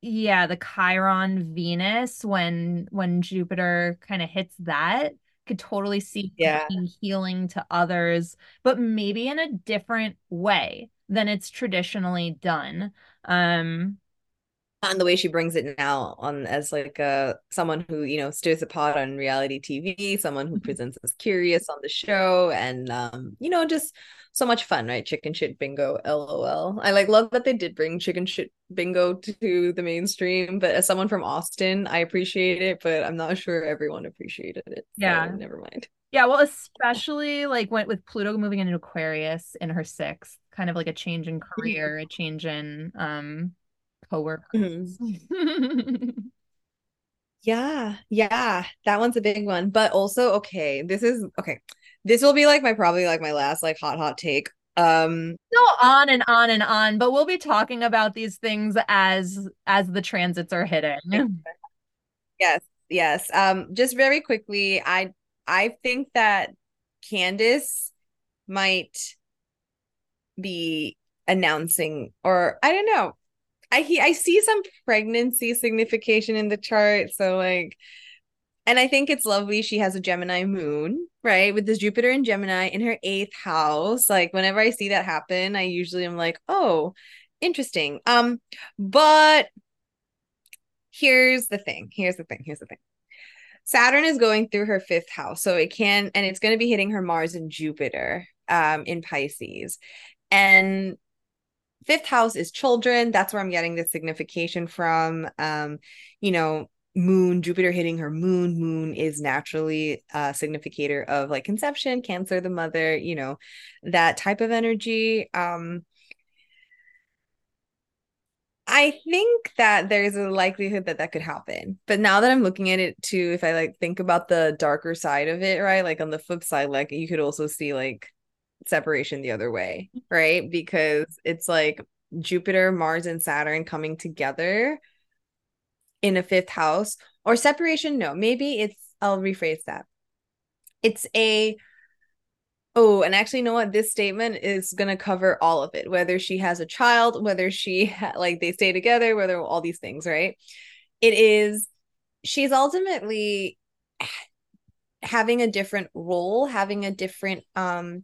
yeah, the Chiron Venus when when Jupiter kind of hits that could totally see yeah. healing to others, but maybe in a different way than it's traditionally done. Um and the way she brings it now on as like a someone who you know stirs the pot on reality TV, someone who presents as curious on the show, and um, you know just so much fun, right? Chicken shit bingo, lol. I like love that they did bring chicken shit bingo to the mainstream, but as someone from Austin, I appreciate it, but I'm not sure everyone appreciated it. Yeah, so never mind. Yeah, well, especially like went with Pluto moving into Aquarius in her sixth, kind of like a change in Mm-hmm. career, a change in um coworkers. Mhm. Yeah, yeah, that one's a big one. But also, okay, this is okay. This will be like my probably like my last like hot hot take. Um, Go on and on and on, but we'll be talking about these things as as the transits are hitting. yes, yes. Um, just very quickly, I I think that Candiace might be announcing, or I don't know. I he I see some pregnancy signification in the chart, so like and I think it's lovely. She has a Gemini moon, right? With this Jupiter and Gemini in her eighth house. Like whenever I see that happen, I usually am like, oh, interesting. Um, but here's the thing. Here's the thing. Here's the thing. Saturn is going through her fifth house. So it can, and it's going to be hitting her Mars and Jupiter um in Pisces. And fifth house is children. That's where I'm getting the signification from. Um, you know, moon jupiter hitting her moon moon is naturally a significator of like conception cancer the mother you know that type of energy um i think that there's a likelihood that that could happen but now that i'm looking at it too if i like think about the darker side of it right like on the flip side like you could also see like separation the other way right? Because it's like jupiter mars and saturn coming together in a fifth house or separation no maybe it's i'll rephrase that. It's a oh and actually you know what? This statement is going to cover all of it whether she has a child whether she ha- like they stay together whether all these things right? It is she's ultimately having a different role having a different um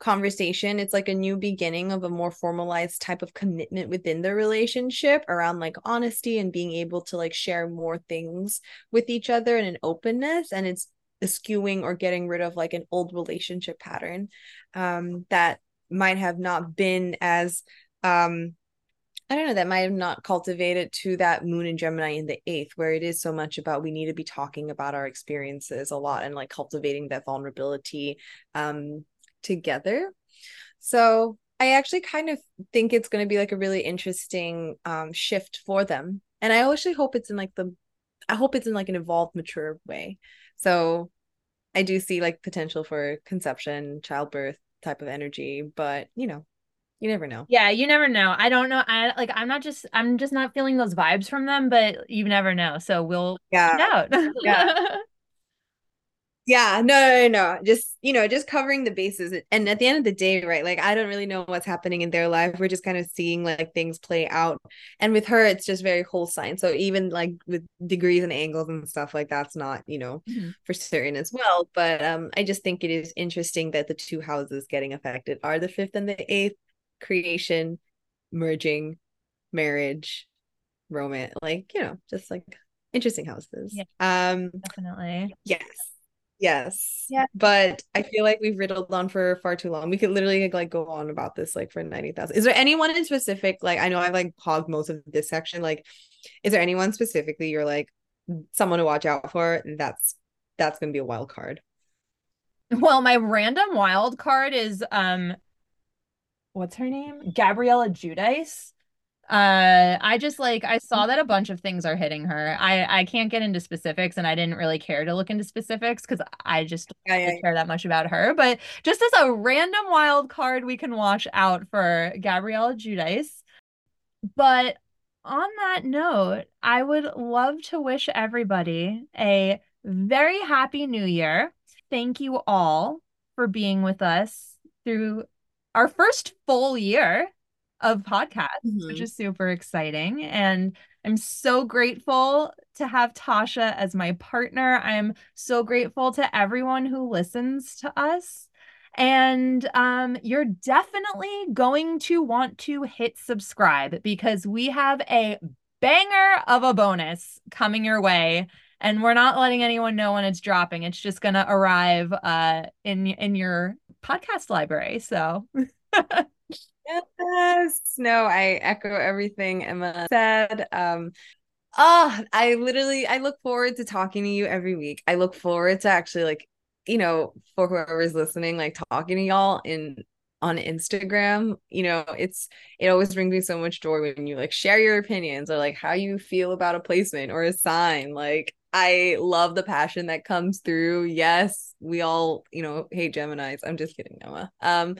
conversation it's like a new beginning of a more formalized type of commitment within the relationship around like honesty and being able to like share more things with each other and an openness and it's eschewing or getting rid of like an old relationship pattern um that might have not been as um I don't know, that might have not cultivated to that moon and Gemini in the eighth, where it is so much about we need to be talking about our experiences a lot and like cultivating that vulnerability um together. So I actually kind of think it's going to be like a really interesting um shift for them. And I actually hope it's in like the I hope it's in like an evolved, mature way. So I do see like potential for conception, childbirth type of energy, but you know, you never know. Yeah, you never know. I don't know. I like I'm not just I'm just not feeling those vibes from them, but you never know. So we'll Yeah. find out. Yeah. Yeah, no, no, no. Just, you know, just covering the bases. And at the end of the day, right, like I don't really know what's happening in their life. We're just kind of seeing like things play out. And with her, it's just very whole sign. So even like with degrees and angles and stuff like that's not, you know, Mhm. for certain as well. But um, I just think it is interesting that the two houses getting affected are the fifth and the eighth creation, merging, marriage, romance, like, you know, just like interesting houses. Yeah. Um, Definitely. Yes. Yes. Yeah. But I feel like we've riddled on for far too long. We could literally like go on about this like for 90,000. Is there anyone in specific? Like, I know I've like hogged most of this section. Like, is there anyone specifically you're like someone to watch out for? That's that's gonna be a wild card. Well, my random wild card is um what's her name? Gabriella Giudice. Uh I just like I saw that a bunch of things are hitting her. I I can't get into specifics and I didn't really care to look into specifics because I just Yeah, yeah, don't care that much about her. But just as a random wild card we can watch out for gabrielle Giudice. But on that note, I would love to wish everybody a very happy new year. Thank you all for being with us through our first full year of podcasts, which Mhm. is super exciting. And I'm so grateful to have Tasha as my partner. I'm so grateful to everyone who listens to us. And um, you're definitely going to want to hit subscribe because we have a banger of a bonus coming your way and we're not letting anyone know when it's dropping. It's just going to arrive uh in in your podcast library. So Yes. No, I echo everything Emma said. Um oh, I literally I look forward to talking to you every week. I look forward to actually like, you know, for whoever's listening, like talking to y'all in on Instagram, you know, it's it always brings me so much joy when you like share your opinions or like how you feel about a placement or a sign. Like I love the passion that comes through. Yes, we all, you know, hate Geminis. I'm just kidding, Noah. Um,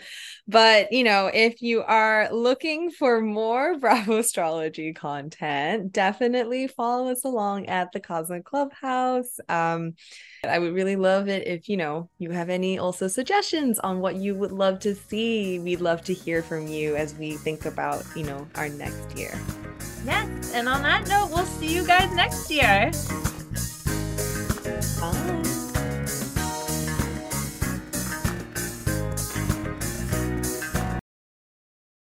but you know, if you are looking for more Bravo astrology content, definitely follow us along at the Cosmic Clubhouse. Um, I would really love it if you know you have any also suggestions on what you would love to see. We'd love to hear from you as we think about, you know, our next year. Yes, and on that note, we'll see you guys next year. Bye.